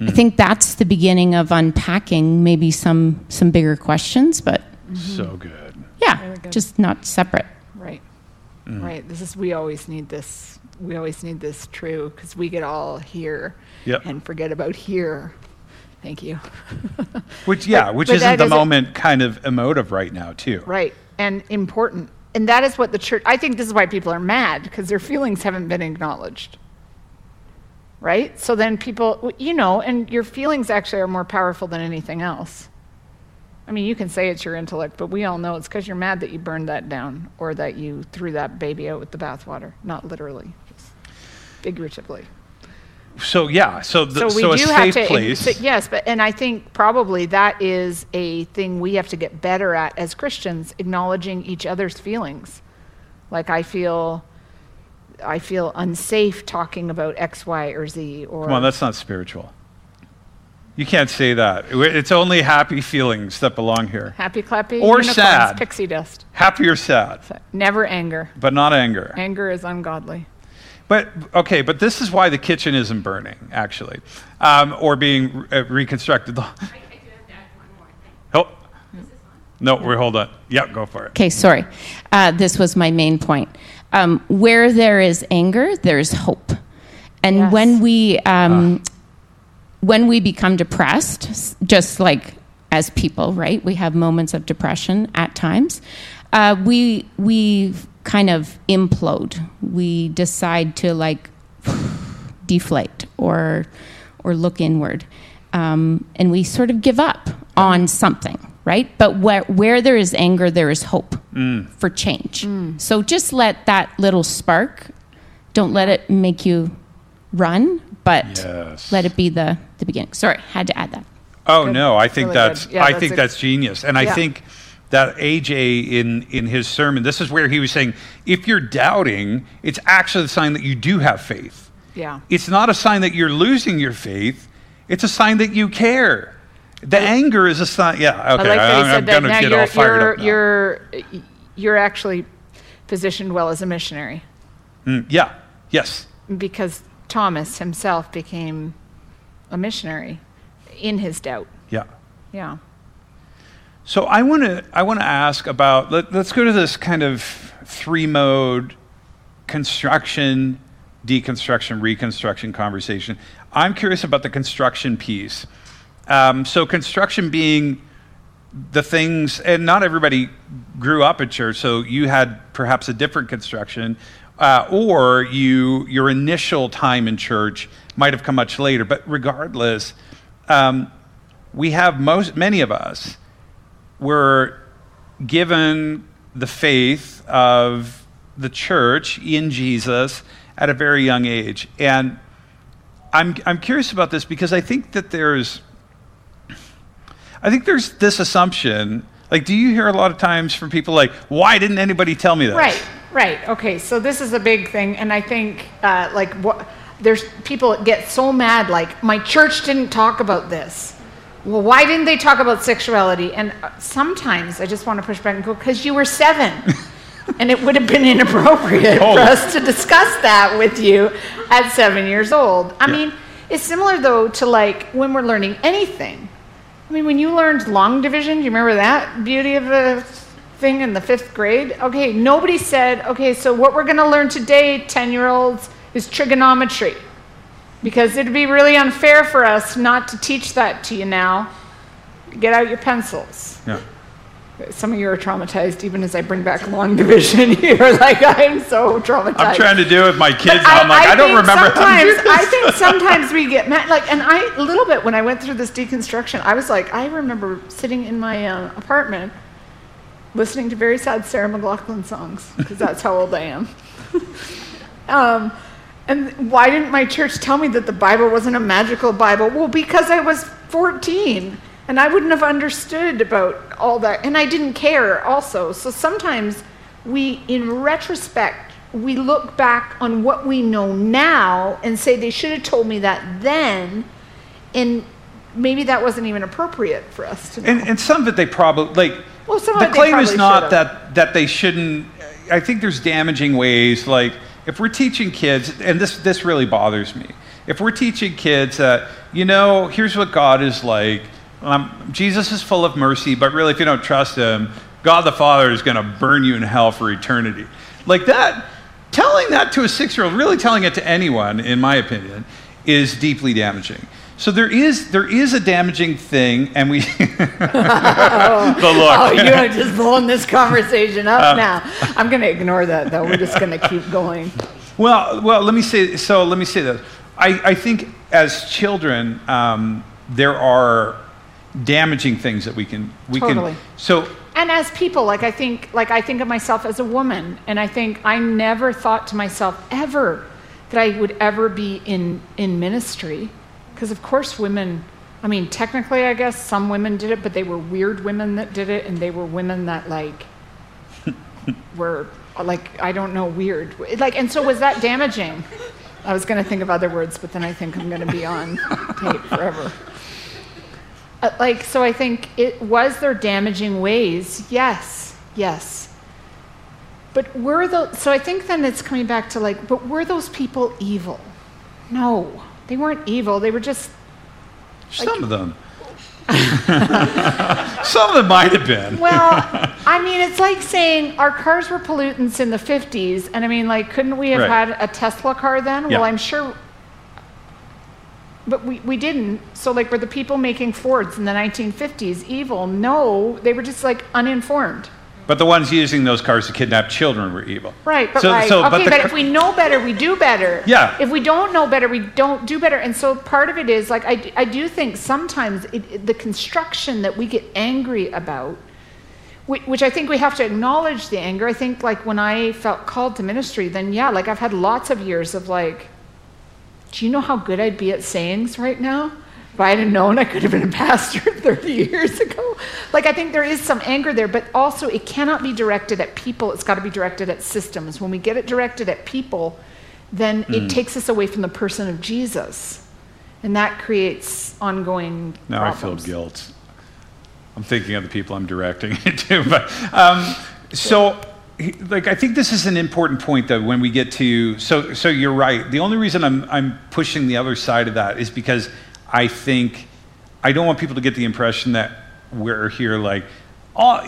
I hmm. think that's the beginning of unpacking maybe some some bigger questions, but mm-hmm. So good. Yeah, Very good. just not separate. Right. Mm. Right. This is we always need this. We always need this true because we get all here Yep. and forget about here. Thank you. Which, yeah, But- which but isn't that the isn't- moment kind of emotive right now, too. Right. And important. And that is what the church, I think this is why people are mad because their feelings haven't been acknowledged. Right? So then people, you know, and your feelings actually are more powerful than anything else. I mean, you can say it's your intellect, but we all know it's because you're mad that you burned that down or that you threw that baby out with the bathwater. Not literally, just figuratively. So, yeah, so, the, so so a safe to place. so- yes but and i think probably that is a thing we have to get better at as christians acknowledging each other's feelings like i feel i feel unsafe talking about x y or z or Come on, that's not spiritual. You can't say that. It's only happy feelings that belong here. happy clappy Or unicorns, sad. pixie dust Happy or sad, never anger but not anger. anger is ungodly But okay, but this is why the kitchen isn't burning, actually, um, or being uh, reconstructed. Oh, no, we hold on. Yeah, go for it. Okay, sorry. Uh, this was my main point. Um, where there is anger, there is hope. And Yes. when we um, when we become depressed, just like as people, right? We have moments of depression at times. Uh, we we kind of implode. We decide to like deflate or or look inward, um, and we sort of give up on something, right? But where where there is anger, there is hope for change. So just let that little spark. Don't let it make you run, but Yes. let it be the the beginning. Sorry, had to add that. Oh Good. no, I think Really that's good. Yeah, I that's think a- that's genius, and I think that AJ in in his sermon, this is where he was saying, if you're doubting, it's actually a sign that you do have faith. yeah It's not a sign that you're losing your faith. It's a sign that you care. The anger is a sign. Yeah, okay. i like that I'm, I'm said that gonna now get you're, all fired you're, up. now. you're you're actually positioned well as a missionary Mm, yeah. Yes. because thomas himself became a missionary in his doubt Yeah. yeah So I want to I want to ask about let, let's go to this kind of three mode construction, deconstruction, reconstruction conversation. I'm curious about the construction piece. Um, so construction being the things, and not everybody grew up at church, so you had perhaps a different construction, uh, or you your initial time in church might have come much later. But regardless, um, we have most many of us were given the faith of the church in Jesus at a very young age. And I'm, I'm curious about this because I think that there's, I think there's this assumption. Like, do you hear a lot of times from people like, why didn't anybody tell me that? Right, right. Okay, so this is a big thing, and I think uh, like what there's people get so mad like my church didn't talk about this. Well, why didn't they talk about sexuality? And uh, sometimes I just want to push back and go because you were seven. and it would have been inappropriate for us to discuss that with you at seven years old. I Yeah. mean, it's similar though to like when we're learning anything. I mean, when you learned long division, do you remember that beauty of a thing in the fifth grade? Okay, nobody said, okay, so what we're going to learn today, 10 year olds, is trigonometry. Because it'd be really unfair for us not to teach that to you now. Get out your pencils. Yeah. Some of you are traumatized, even as I bring back long division. You're like, I'm so traumatized. I'm trying to do it with my kids, But I'm like, I, don't think remember how to do Sometimes, this. I think sometimes we get mad. Like, and I a little bit when I went through this deconstruction, I was like, I remember sitting in my uh, apartment, listening to very sad Sarah McLachlan songs because that's how old I am. um, and why didn't my church tell me that the Bible wasn't a magical Bible? Well, because I was 14 and I wouldn't have understood about all that. And I didn't care also. So sometimes we, in retrospect, we look back on what we know now and say they should have told me that then. And maybe that wasn't even appropriate for us to know. And, and some of it they probably like. Well, the claim is not should've. that that they shouldn't. I think there's damaging ways. Like if we're teaching kids, and this this really bothers me. if we're teaching kids that, you know, here's what God is like. Um, Jesus is full of mercy, but really, if you don't trust him, God the Father is going to burn you in hell for eternity. Like that, telling that to a six year old, really telling it to anyone, in my opinion, is deeply damaging. So there is there is a damaging thing, and we the look. Oh, you are just blowing this conversation up now. I'm going to ignore that, though. We're just going to keep going. Well, well, let me say. So let me say this. I, I think as children, um, there are damaging things that we can we Totally. can. So And as people, like I think, like I think of myself as a woman, and I think I never thought to myself ever that I would ever be in in ministry, because of course women. I mean, technically, I guess some women did it, but they were weird women that did it, and they were women that like were like I don't know weird. Like, and so was that damaging? I was going to think of other words, but then I think I'm going to be on tape forever. Uh, like, so I think it was there damaging ways. Yes, yes. But were those, so I think then it's coming back to like, but were those people evil? No, they weren't evil. They were just, some of them, some of them might have been. well, I mean, it's like saying our cars were pollutants in the 50s. And I mean, like, couldn't we have Right. had a Tesla car then? Yeah. Well, I'm sure. But we, we didn't. So, like, were the people making Fords in the 1950s evil? No, they were just like uninformed. But the ones using those cars to kidnap children were evil. Right, but So- right. so- but okay, but, cr- if we know better, we do better. Yeah. If we don't know better, we don't do better. And so part of it is like I, I do think sometimes it, it- the construction that we get angry about, whi- which I think we have to acknowledge the anger. I think like when I felt called to ministry, then yeah, like I've had lots of years of like, do you know how good I'd be at sayings right now? If I had known, I could have been a pastor 30 years ago. Like, I think there is some anger there, but also it cannot be directed at people. It's got to be directed at systems. When we get it directed at people, then Hmm. it takes us away from the person of Jesus. And that creates ongoing Now problems. I feel guilt. I'm thinking of the people I'm directing it to. But um, so, like, I think this is an important point, though. When we get to so, so you're right. The only reason I'm I'm pushing the other side of that is because I think I don't want people to get the impression that we're here like. Oh,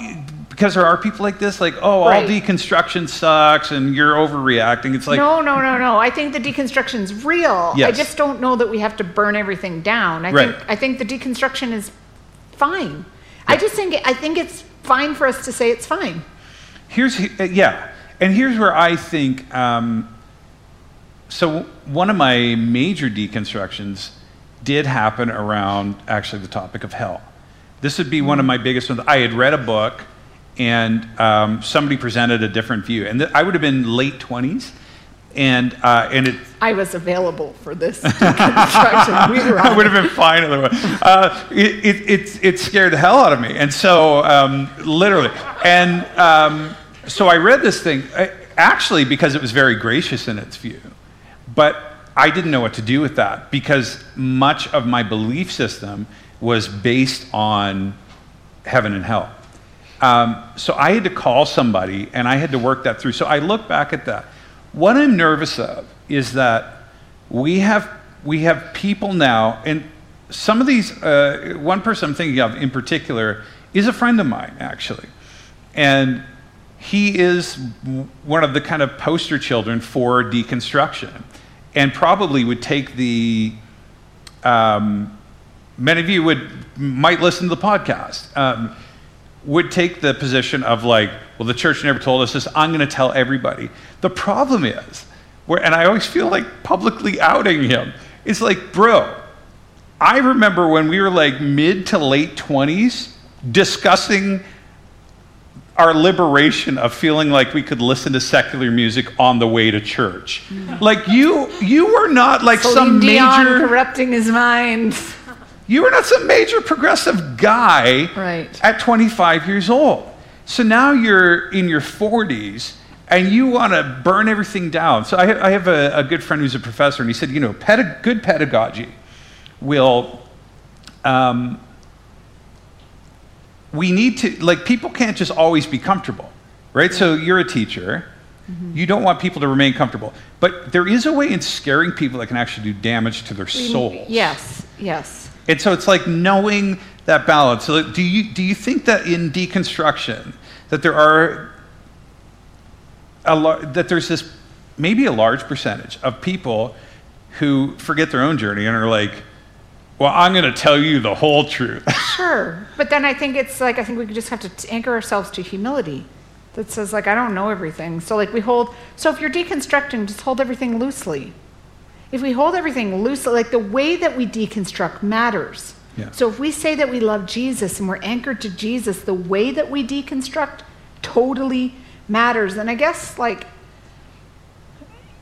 because there are people like this, like, oh, all deconstruction sucks and you're overreacting. It's like, no, no, no, no. I think the deconstruction's real. Yes. I just don't know that we have to burn everything down. I Right. think I think the deconstruction is fine. I just think I think it's fine for us to say it's fine. Here's uh, yeah, and here's where I think. Um, so one of my major deconstructions did happen around actually the topic of hell. This would be one of my biggest ones. I had read a book, and um, somebody presented a different view, and th- I would have been late twenties, and uh, and it I was available for this deconstruction. we I would have been fine otherwise. Uh, it, it, it, it scared the hell out of me. And so, um, literally. And um, so I read this thing, uh, actually, because it was very gracious in its view. But I didn't know what to do with that because much of my belief system was based on heaven and hell. Um, so I had to call somebody and I had to work that through. So I look back at that. What I'm nervous of is that we have we have people now, and some of these. Uh, one person I'm thinking of in particular is a friend of mine actually, and he is one of the kind of poster children for deconstruction, and probably would take the um, many of you would might listen to the podcast um, would take the position of like well the church never told us this i'm going to tell everybody. The problem is where and i always feel like publicly outing him it's like bro i remember when we were like mid to late 20s discussing our liberation of feeling like we could listen to secular music on the way to church. Like you, you were not like some Dion major. corrupting his mind. You were not some major progressive guy Right. at 25 years old. So now you're in your 40s and you want to burn everything down. So I, I have a, a good friend who's a professor, and he said, you know, good pedagogy will. Um, we need to, like, people can't just always be comfortable, right? So you're a teacher, mm-hmm. You don't want people to remain comfortable. But there is a way in scaring people that can actually do damage to their souls. Yes, yes. And so it's like knowing that balance. So do you do you think that in deconstruction that there are a lar- that there's this maybe a large percentage of people who forget their own journey and are like, well, I'm going to tell you the whole truth. Sure. But then I think it's like, I think we just have to anchor ourselves to humility that says, like, I don't know everything. So, like, we hold, so if you're deconstructing, just hold everything loosely. If we hold everything loosely, like, the way that we deconstruct matters. Yeah. So, if we say that we love Jesus and we're anchored to Jesus, the way that we deconstruct totally matters. And I guess, like,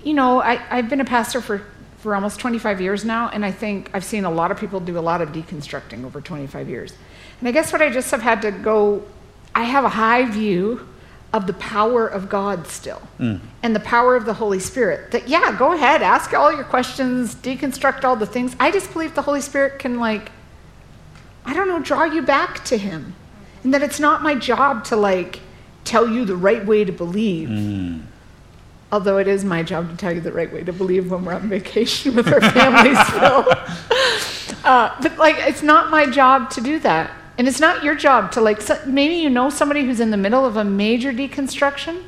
you know, I, I've been a pastor for, for almost 25 years now, and I think I've seen a lot of people do a lot of deconstructing over 25 years. And I guess what I just have had to go, I have a high view of the power of God still mm. and the power of the Holy Spirit. That, yeah, go ahead, ask all your questions, deconstruct all the things. I just believe the Holy Spirit can, like, I don't know, draw you back to Him. And that it's not my job to, like, tell you the right way to believe. Mm. Although it is my job to tell you the right way to believe when we're on vacation with our families, Phil. Uh, but like, it's not my job to do that, and it's not your job to like. So, maybe you know somebody who's in the middle of a major deconstruction.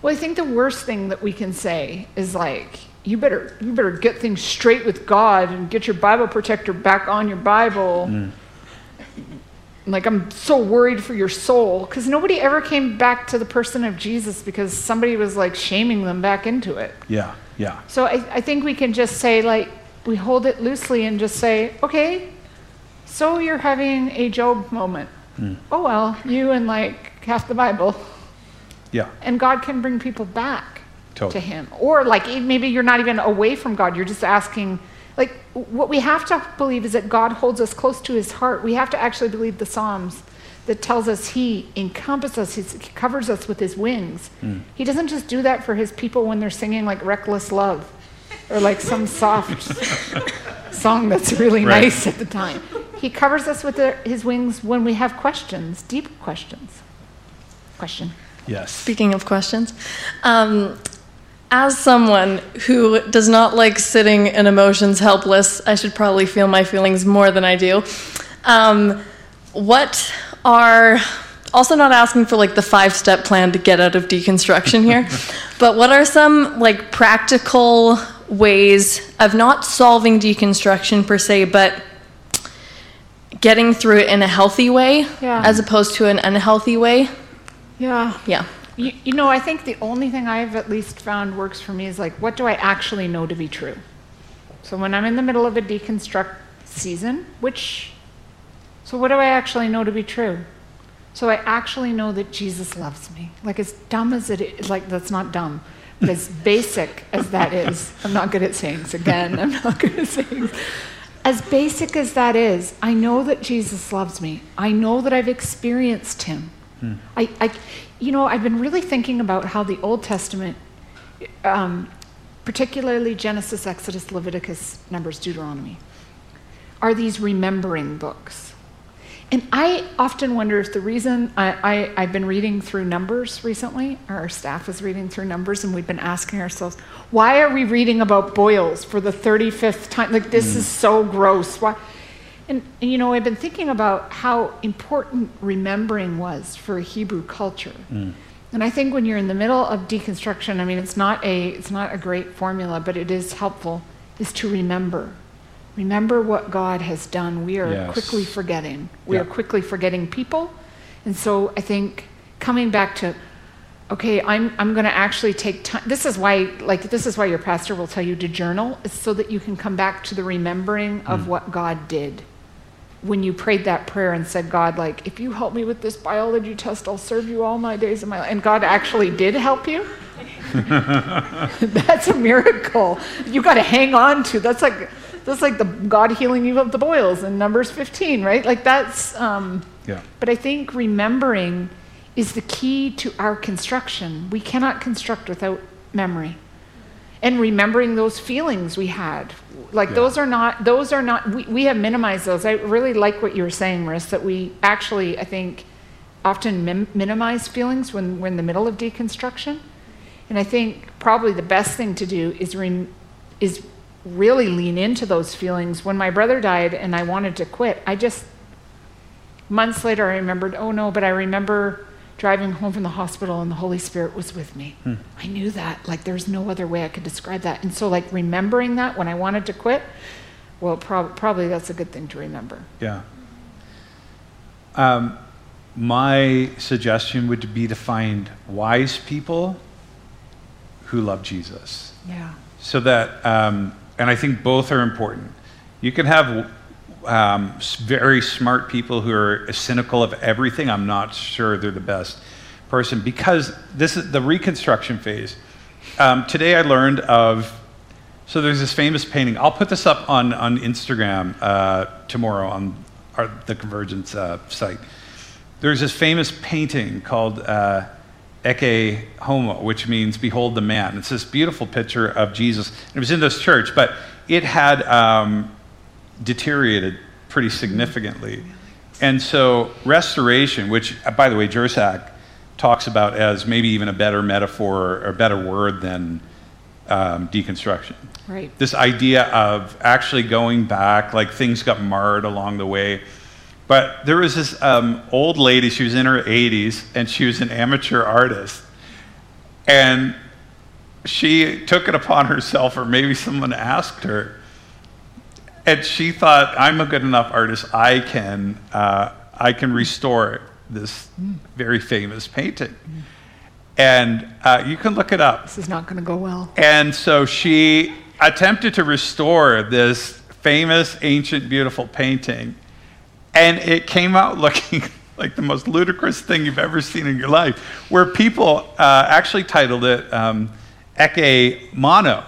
Well, I think the worst thing that we can say is like, you better you better get things straight with God and get your Bible protector back on your Bible. Like, I'm so worried for your soul. Because nobody ever came back to the person of Jesus because somebody was like shaming them back into it. yeah, yeah. So I, I think we can just say, like, we hold it loosely and just say, okay, so you're having a Job moment. Hmm. Oh, well, you and like half the Bible. Yeah. And God can bring people back Totally. to Him. Or like maybe you're not even away from God, you're just asking. Like, what we have to believe is that God holds us close to His heart. We have to actually believe the Psalms that tells us He encompasses us, He covers us with His wings. He doesn't just do that for His people when they're singing like Reckless Love or like some soft song that's really Right. nice at the time. He covers us with the, His wings when we have questions, deep questions. Question. Yes. Speaking of questions, um, as someone who does not like sitting in emotions helpless, I should probably feel my feelings more than I do. Um, what are also not asking for like the five step plan to get out of deconstruction here, but what are some like practical ways of not solving deconstruction per se, but getting through it in a healthy way Yeah. as opposed to an unhealthy way? Yeah. Yeah. You, you know, I think the only thing I've at least found works for me is like, what do I actually know to be true? So when I'm in the middle of a deconstruct season, which, so what do I actually know to be true? So I actually know that Jesus loves me. Like as dumb as it is, like that's not dumb, but as basic as that is, I'm not good at sayings again. I'm not good at sayings. As basic as that is, I know that Jesus loves me. I know that I've experienced him. I, I, you know, I've been really thinking about how the Old Testament, um, particularly Genesis, Exodus, Leviticus, Numbers, Deuteronomy, are these remembering books. And I often wonder if the reason I, I, I've been reading through Numbers recently, or our staff is reading through Numbers, and we've been asking ourselves, why are we reading about boils for the 35th time? Like, this is so gross. Why? And, and, you know, I've been thinking about how important remembering was for a Hebrew culture. Mm. And I think when you're in the middle of deconstruction, I mean, it's not a it's not a great formula, but it is helpful. Is to remember, remember what God has done. We are Yes. quickly forgetting. We Yeah. are quickly forgetting people, and so I think coming back to okay i'm, I'm going to actually take time this is why like this is why your pastor will tell you to journal is so that you can come back to the remembering of mm. what god did when you prayed that prayer and said god like if you help me with this biology test i'll serve you all my days of my life and god actually did help you that's a miracle you got to hang on to that's like that's like the god healing you of the boils in numbers 15 right like that's um, Yeah. but I think remembering is the key to our construction. We cannot construct without memory. And remembering those feelings we had. Like those are not those are not we, we have minimized those. I really like what you were saying, Maris, that we actually I think often min- minimize feelings when we're in the middle of deconstruction. And I think probably the best thing to do is, re- is really lean into those feelings. When my brother died and I wanted to quit, I just, months later, I remembered, oh no, but I remember driving home from the hospital and the Holy Spirit was with me. Hmm. I knew that. Like, there's no other way I could describe that. And so, like, remembering that when I wanted to quit, well, prob- probably that's a good thing to remember. Yeah. Um, my suggestion would be to find wise people who love Jesus. Yeah. So that, um, and I think both are important. You can have um, very smart people who are cynical of everything. I'm not sure they're the best person because this is the reconstruction phase. Um, today I learned of, so there's this famous painting. I'll put this up on, on Instagram uh, tomorrow on our, the Convergence uh, site. There's this famous painting called uh, Ecce Homo, which means behold the man. It's this beautiful picture of Jesus. It was in this church, but it had um, deteriorated pretty significantly. And so, restoration, which, by the way, Jersak talks about as maybe even a better metaphor or a better word than um, deconstruction. Right. This idea of actually going back, like things got marred along the way. But there was this um, old lady, she was in her 80s, and she was an amateur artist. And she took it upon herself, or maybe someone asked her, and she thought, I'm a good enough artist, I can, uh, I can restore this very famous painting. And uh, you can look it up. This is not going to go well. And so she attempted to restore this famous, ancient, beautiful painting. And it came out looking like the most ludicrous thing you've ever seen in your life, where people uh, actually titled it um, Ecce Mono.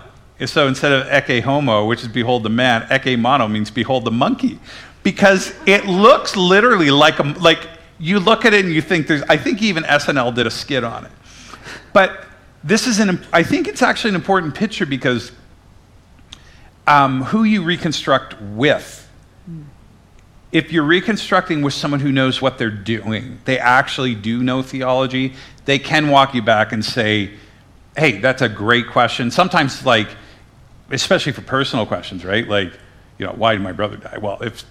So instead of Ecce Homo, which is behold the man, Ecce Mono means behold the monkey. Because it looks literally like a, like you look at it and you think there's, I think even SNL did a skit on it. But this is an, I think it's actually an important picture because um, who you reconstruct with. If you're reconstructing with someone who knows what they're doing, they actually do know theology, they can walk you back and say, hey, that's a great question. Sometimes, like, especially for personal questions, right? Like, you know, why did my brother die? Well, if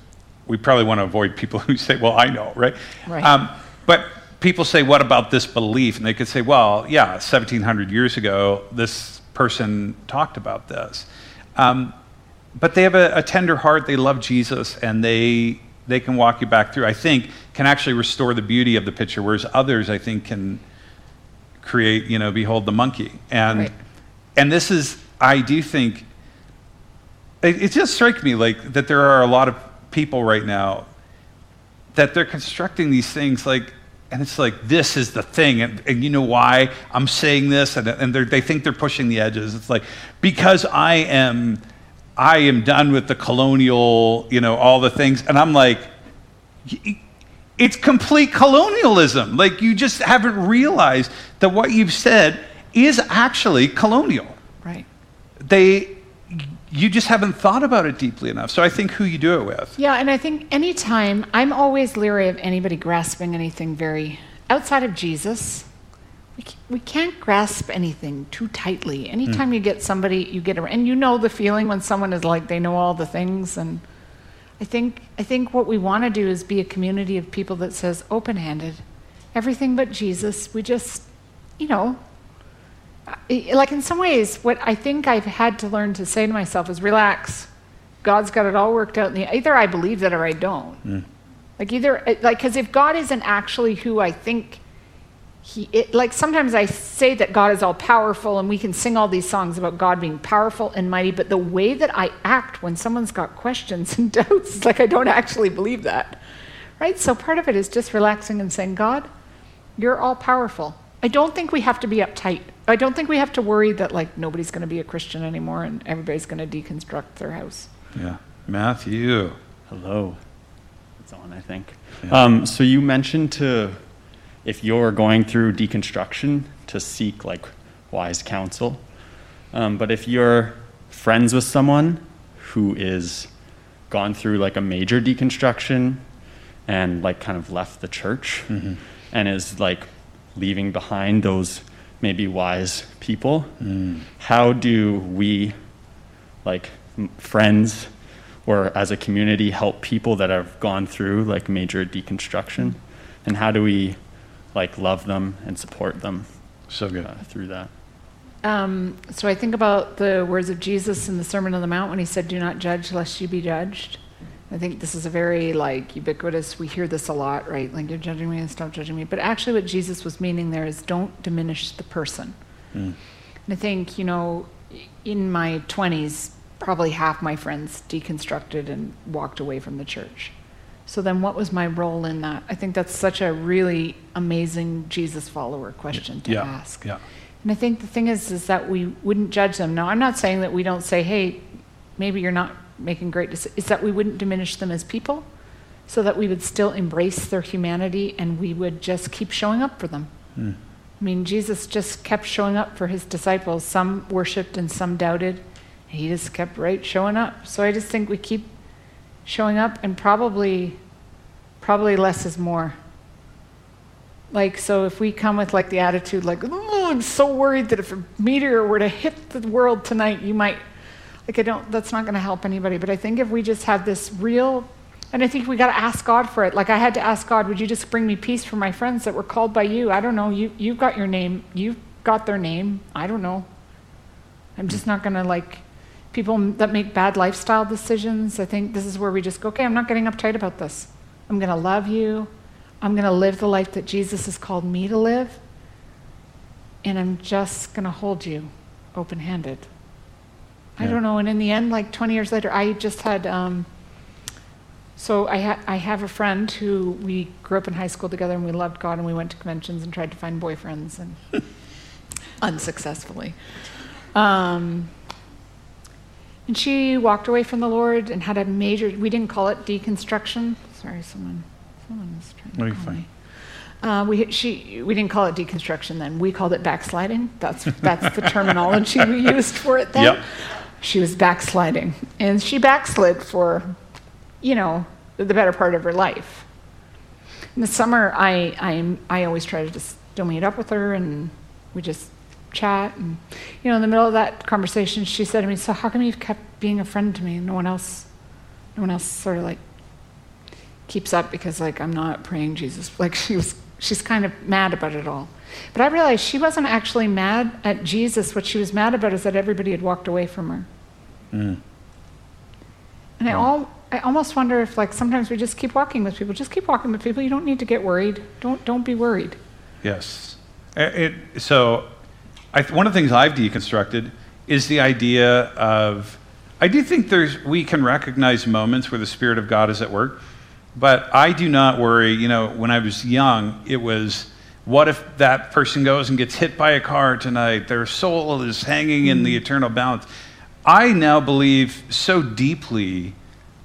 we probably want to avoid people who say, well, I know, right? Right. Um, but people say, what about this belief? And they could say, well, yeah, 1700 years ago, this person talked about this. Um, but they have a, a, tender heart, they love Jesus, and they, they can walk you back through, I think, can actually restore the beauty of the picture, whereas others, I think, can create, you know, behold the monkey. And, Right. and this is, I do think, it, it just strikes me like that there are a lot of people right now that they're constructing these things like and it's like this is the thing and, and you know why i'm saying this and, and they're- think they're pushing the edges. It's like because i am i am done with the colonial you know all the things and i'm like y- it's complete colonialism. Like you just haven't realized that what you've said is actually colonial. Right. they you just haven't thought about it deeply enough so i think who you do it with Yeah, and I think anytime, I'm always leery of anybody grasping anything very outside of Jesus. We, we can't grasp anything too tightly. Anytime hmm. you get somebody, you get around, and you know the feeling when someone is like, they know all the things. And I think, I think what we want to do is be a community of people that says, open handed, everything but Jesus. We just, you know, like in some ways, what I think I've had to learn to say to myself is relax. God's got it all worked out. In the, either I believe that or I don't. Hmm. Like either, uh, like, because if God isn't actually who I think he, it, like sometimes I say that God is all powerful and we can sing all these songs about God being powerful and mighty, but the way that I act when someone's got questions and doubts, it's like I don't actually believe that. Right? So part of it is just relaxing and saying, God, you're all powerful. I don't think we have to be uptight. I don't think we have to worry that like nobody's going to be a Christian anymore and everybody's going to deconstruct their house. yeah matthew Hello. It's on, I think. Um, so you mentioned to, if you're going through deconstruction, to seek like wise counsel. Um, but if you're friends with someone who is gone through like a major deconstruction and like kind of left the church, and is like leaving behind those maybe wise people, how do we, like friends or as a community, help people that have gone through like major deconstruction? And how do we like love them and support them So good. uh, through that? Um, so I think about the words of Jesus in the Sermon on the Mount when he said, "Do not judge, lest you be judged." I think this is a very like ubiquitous. We hear this a lot, right? Like you're judging me and stop judging me. But actually, what Jesus was meaning there is, don't diminish the person. Hmm. And I think you know, in my 20s, probably half my friends deconstructed and walked away from the church. So then, what was my role in that? I think that's such a really amazing Jesus follower question to Yeah. ask. Yeah. And I think the thing is, is that we wouldn't judge them. Now, I'm not saying that we don't say, hey, maybe you're not making great decisions. It's that we wouldn't diminish them as people, so that we would still embrace their humanity and we would just keep showing up for them. Hmm. I mean, Jesus just kept showing up for his disciples. Some worshiped and some doubted. He just kept right showing up. So I just think we keep showing up and probably, probably less is more. Like, so if we come with like the attitude, like, oh, I'm so worried that if a meteor were to hit the world tonight, you might, like, I don't, that's not going to help anybody. But I think if we just have this real, and I think we got to ask God for it. Like, I had to ask God, would you just bring me peace for my friends that were called by you? I don't know. You, you've got your name. You've got their name. I don't know. I'm just not going to like people that make bad lifestyle decisions. I think this is where we just go, okay, I'm not getting uptight about this. I'm going to love you. I'm going to live the life that Jesus has called me to live. And I'm just going to hold you open handed. I don't know. And in the end, like 20 years later, I just had. Um, so I, ha- I have a friend who we grew up in high school together and we loved God and we went to conventions and tried to find boyfriends and unsuccessfully. Um, and she walked away from the Lord and had a major, we didn't call it deconstruction. Sorry, someone, someone is trying to No, you're call fine. me. Uh, we, she, we didn't call it deconstruction then. We called it backsliding. That's, that's the terminology we used for it then. Yep. She was backsliding. And she backslid for, you know, the better part of her life. In the summer, I, I, I always try to just still meet up with her and we just chat. And, you know, in the middle of that conversation, she said to me, So how come you've kept being a friend to me and no one else, no one else sort of like keeps up because like I'm not praying Jesus. Like she was, she's kind of mad about it all. But I realized she wasn't actually mad at Jesus. What she was mad about is that everybody had walked away from her. And I, all, I almost wonder if like sometimes we just keep walking with people. Just keep walking with people. You don't need to get worried. Don't don't be worried. Yes. Uh, It, so, I, one of the things I've deconstructed is the idea of. I do think there's we can recognize moments where the Spirit of God is at work, but I do not worry. You know, when I was young, it was. What if that person goes and gets hit by a car tonight? Their soul is hanging in the eternal balance. I now believe so deeply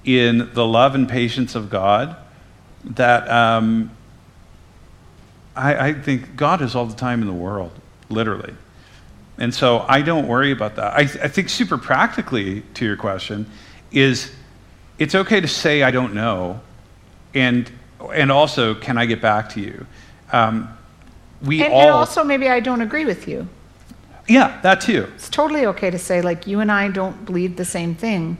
in the love and patience of God that um, I, I think God is all the time in the world, literally. And so I don't worry about that. I, I think super practically to your question is it's okay to say I don't know, and and also can I get back to you? Um, we And, all and also maybe I don't agree with you. yeah that too. It's totally okay to say like you and I don't believe the same thing,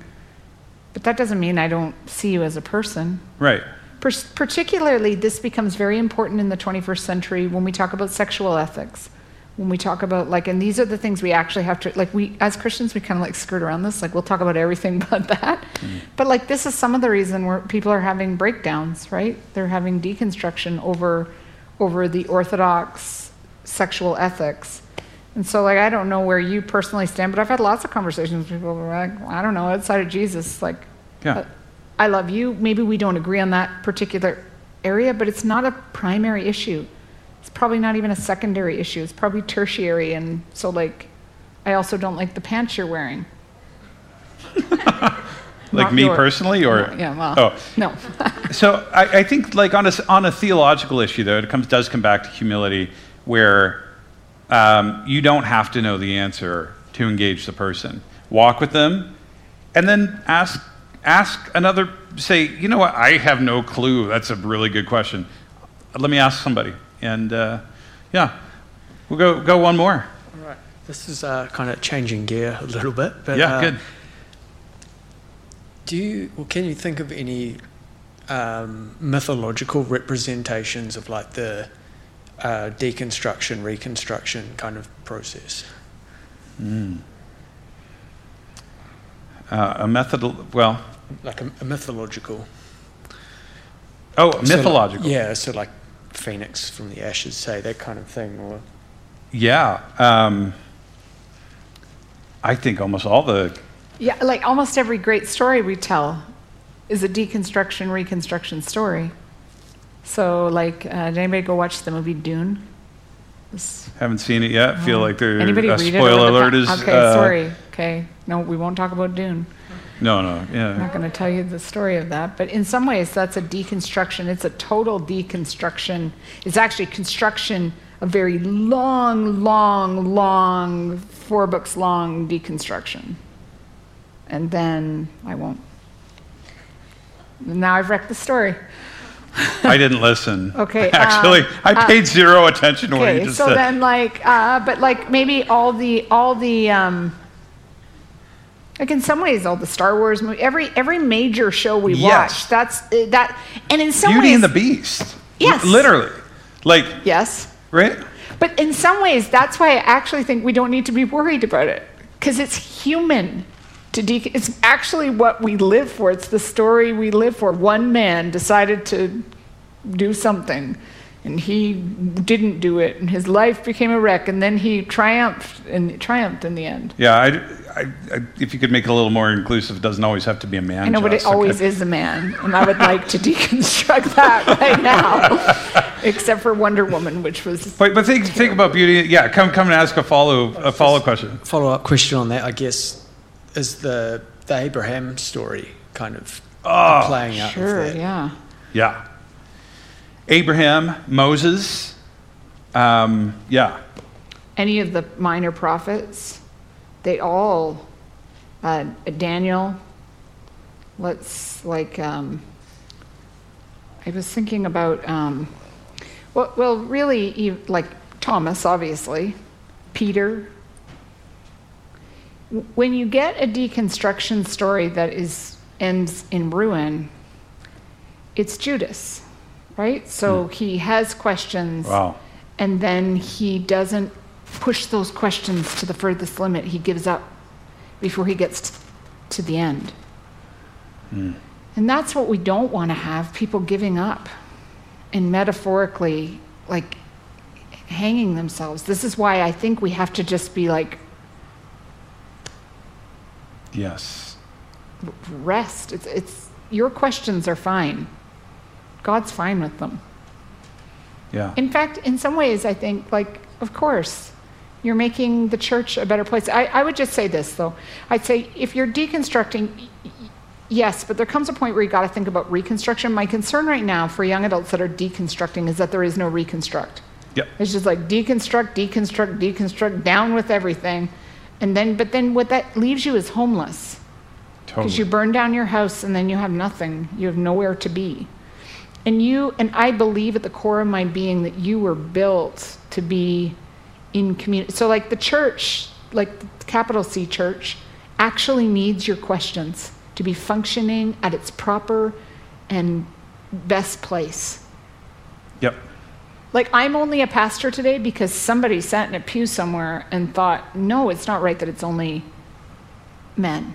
but that doesn't mean I don't see you as a person. Right. Per- particularly, this becomes very important in the 21st century when we talk about sexual ethics. When we talk about like, and these are the things we actually have to like. We as Christians, we kind of like skirt around this. Like, we'll talk about everything but that. Mm-hmm. But like, this is some of the reason where people are having breakdowns, right? They're having deconstruction over over the orthodox sexual ethics. And so, like, I don't know where you personally stand, but I've had lots of conversations with people who are like, I don't know, outside of Jesus, like, Yeah. uh, I love you. Maybe we don't agree on that particular area, but it's not a primary issue. It's probably not even a secondary issue. It's probably tertiary. And so, like, I also don't like the pants you're wearing. Like Not me yours. personally, or No, yeah, well, oh, no. so I, I think like on a, s- on a theological issue though it comes does come back to humility where um, you don't have to know the answer to engage the person walk with them and then ask ask another say you know what i have no clue that's a really good question let me ask somebody And uh, yeah, we'll go go one more. All right. This is uh, kind of changing gear a little bit, but Yeah, uh, good. Do you, or can you think of any um, mythological representations of like the uh, deconstruction, reconstruction kind of process? Mm. Uh, a method. Well, Like a, a mythological. oh, so like- mythological. yeah, so like phoenix from the ashes, say that kind of thing, or Yeah. Um, I think almost all the Yeah, like almost every great story we tell is a deconstruction, reconstruction story. So, like, uh, did anybody go watch the movie Dune? This- haven't seen it yet. Feel like there. Anybody a spoiler alert is. Okay, uh, sorry. Okay, no, we won't talk about Dune. No, no. yeah. I'm not going to tell you the story of that, but in some ways, that's a deconstruction. It's a total deconstruction. It's actually construction, a very long, long, long, four books long deconstruction. And then I won't. Now I've wrecked the story. I didn't listen. Okay, Actually, um, I uh, paid zero attention to what you just so said. So then like, uh, but like maybe all the all the um, like in some ways all the Star Wars movie, every every major show we Yes. watch, that's uh, that, and in some Beauty ways, and the Beast. Yes. Literally. Like, yes, right? but in some ways that's why I actually think we don't need to be worried about it because it's human. To de- it's actually what we live for. It's the story we live for. One man decided to do something and he didn't do it and his life became a wreck and then he triumphed and triumphed in the end Yeah, I, I, I, if you could make it a little more inclusive, it doesn't always have to be a man. i know but it Joss, okay? always is a man and i would like to deconstruct that right now except for wonder woman which was But, but think, think about beauty. Yeah, come, come and ask a follow, a follow question. follow up question on that, I guess, is the the Abraham story kind of Oh, playing out sure of that. yeah Yeah. Abraham, Moses. Um, yeah. any of the minor prophets they all uh, daniel let's like um, i was thinking about um, well, well really like thomas obviously peter W- when you get a deconstruction story that is ends in ruin it's judas right so hmm. he has questions Wow. and then he doesn't push those questions to the furthest limit. He gives up before he gets t- to the end. Hmm. And that's what we don't want to have people giving up and metaphorically, like, hanging themselves. This is why I think we have to just be like, Yes. rest. It's, it's, your questions are fine. God's fine with them. Yeah. In fact, in some ways, I think, like, of course, you're making the church a better place. I, I would just say this, though. I'd say if you're deconstructing, yes, but there comes a point where you got to think about reconstruction. My concern right now for young adults that are deconstructing is that there is no reconstruct. Yep. It's just like deconstruct, deconstruct, deconstruct, down with everything. And then, but then what that leaves you is homeless. Because Totally. you burn down your house and then you have nothing. You have nowhere to be. And you, and I believe at the core of my being that you were built to be in community. So, like the church, like the capital C church, actually needs your questions to be functioning at its proper and best place. Like, I'm only a pastor today because somebody sat in a pew somewhere and thought, no, it's not right that it's only men.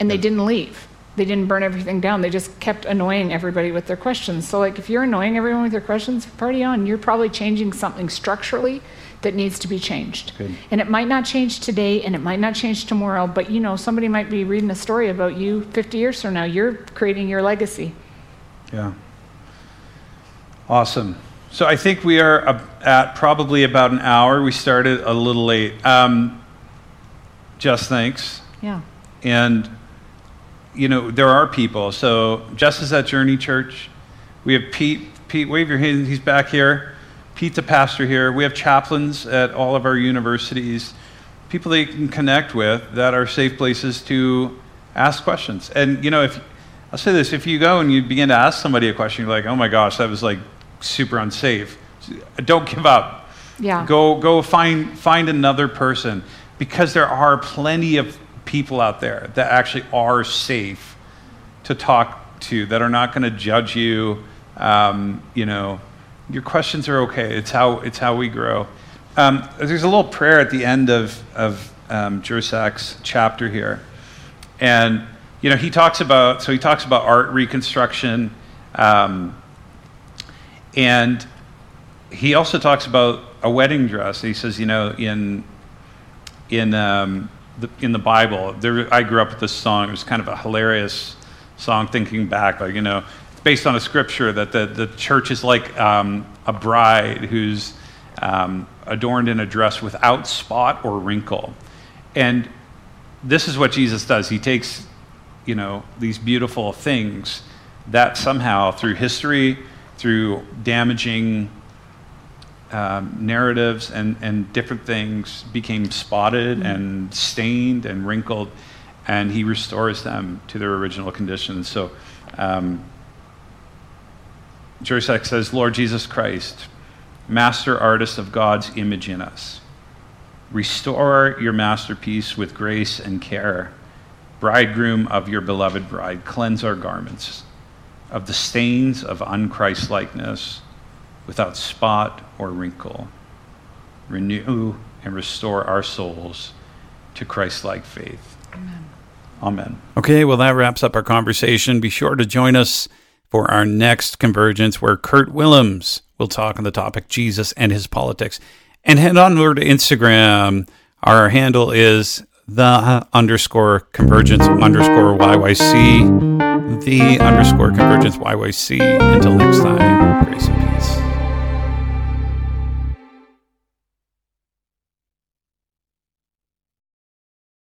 And they didn't leave. They didn't burn everything down. They just kept annoying everybody with their questions. So, like, if you're annoying everyone with your questions, party on. You're probably changing something structurally that needs to be changed. Good. And it might not change today and it might not change tomorrow, but you know, somebody might be reading a story about you 50 years from now. You're creating your legacy. Yeah. Awesome. So I think we are at probably about an hour. We started a little late. Um, just thanks. Yeah. And, you know, there are people. So Jess is at Journey Church. We have Pete. Pete, wave your hand. He's back here. Pete's a pastor here. We have chaplains at all of our universities. People you can connect with that are safe places to ask questions. And, you know, if I'll say this if you go and you begin to ask somebody a question, you're like, oh my gosh, that was like super unsafe. don't give up. Yeah. Go go find find another person because there are plenty of people out there that actually are safe to talk to that are not going to judge you. Um, you know, your questions are okay. It's how it's how we grow. Um, there's a little prayer at the end of of um, Jersak's chapter here, and you know he talks about so he talks about art reconstruction, um, and he also talks about a wedding dress. He says, you know, in in um, the, in the Bible, there, I grew up with this song. It was kind of a hilarious song, thinking back, like you know, it's based on a scripture that the the church is like um, a bride who's um, adorned in a dress without spot or wrinkle, and this is what Jesus does. He takes, you know, these beautiful things that somehow through history, through damaging um, narratives and, and different things became spotted and stained and wrinkled, and he restores them to their original conditions. So, um, says, Lord Jesus Christ, master artist of God's image in us, restore your masterpiece with grace and care. Bridegroom of your beloved bride, cleanse our garments of the stains of unChristlikeness without spot or wrinkle. Renew and restore our souls to Christ like faith. Amen. Amen. Okay, well, that wraps up our conversation. Be sure to join us for our next convergence where Kurt Willems will talk on the topic Jesus and his politics. And head on over to Instagram. Our handle is the underscore convergence underscore YYC. The underscore convergence YYC. Until next time, Grace.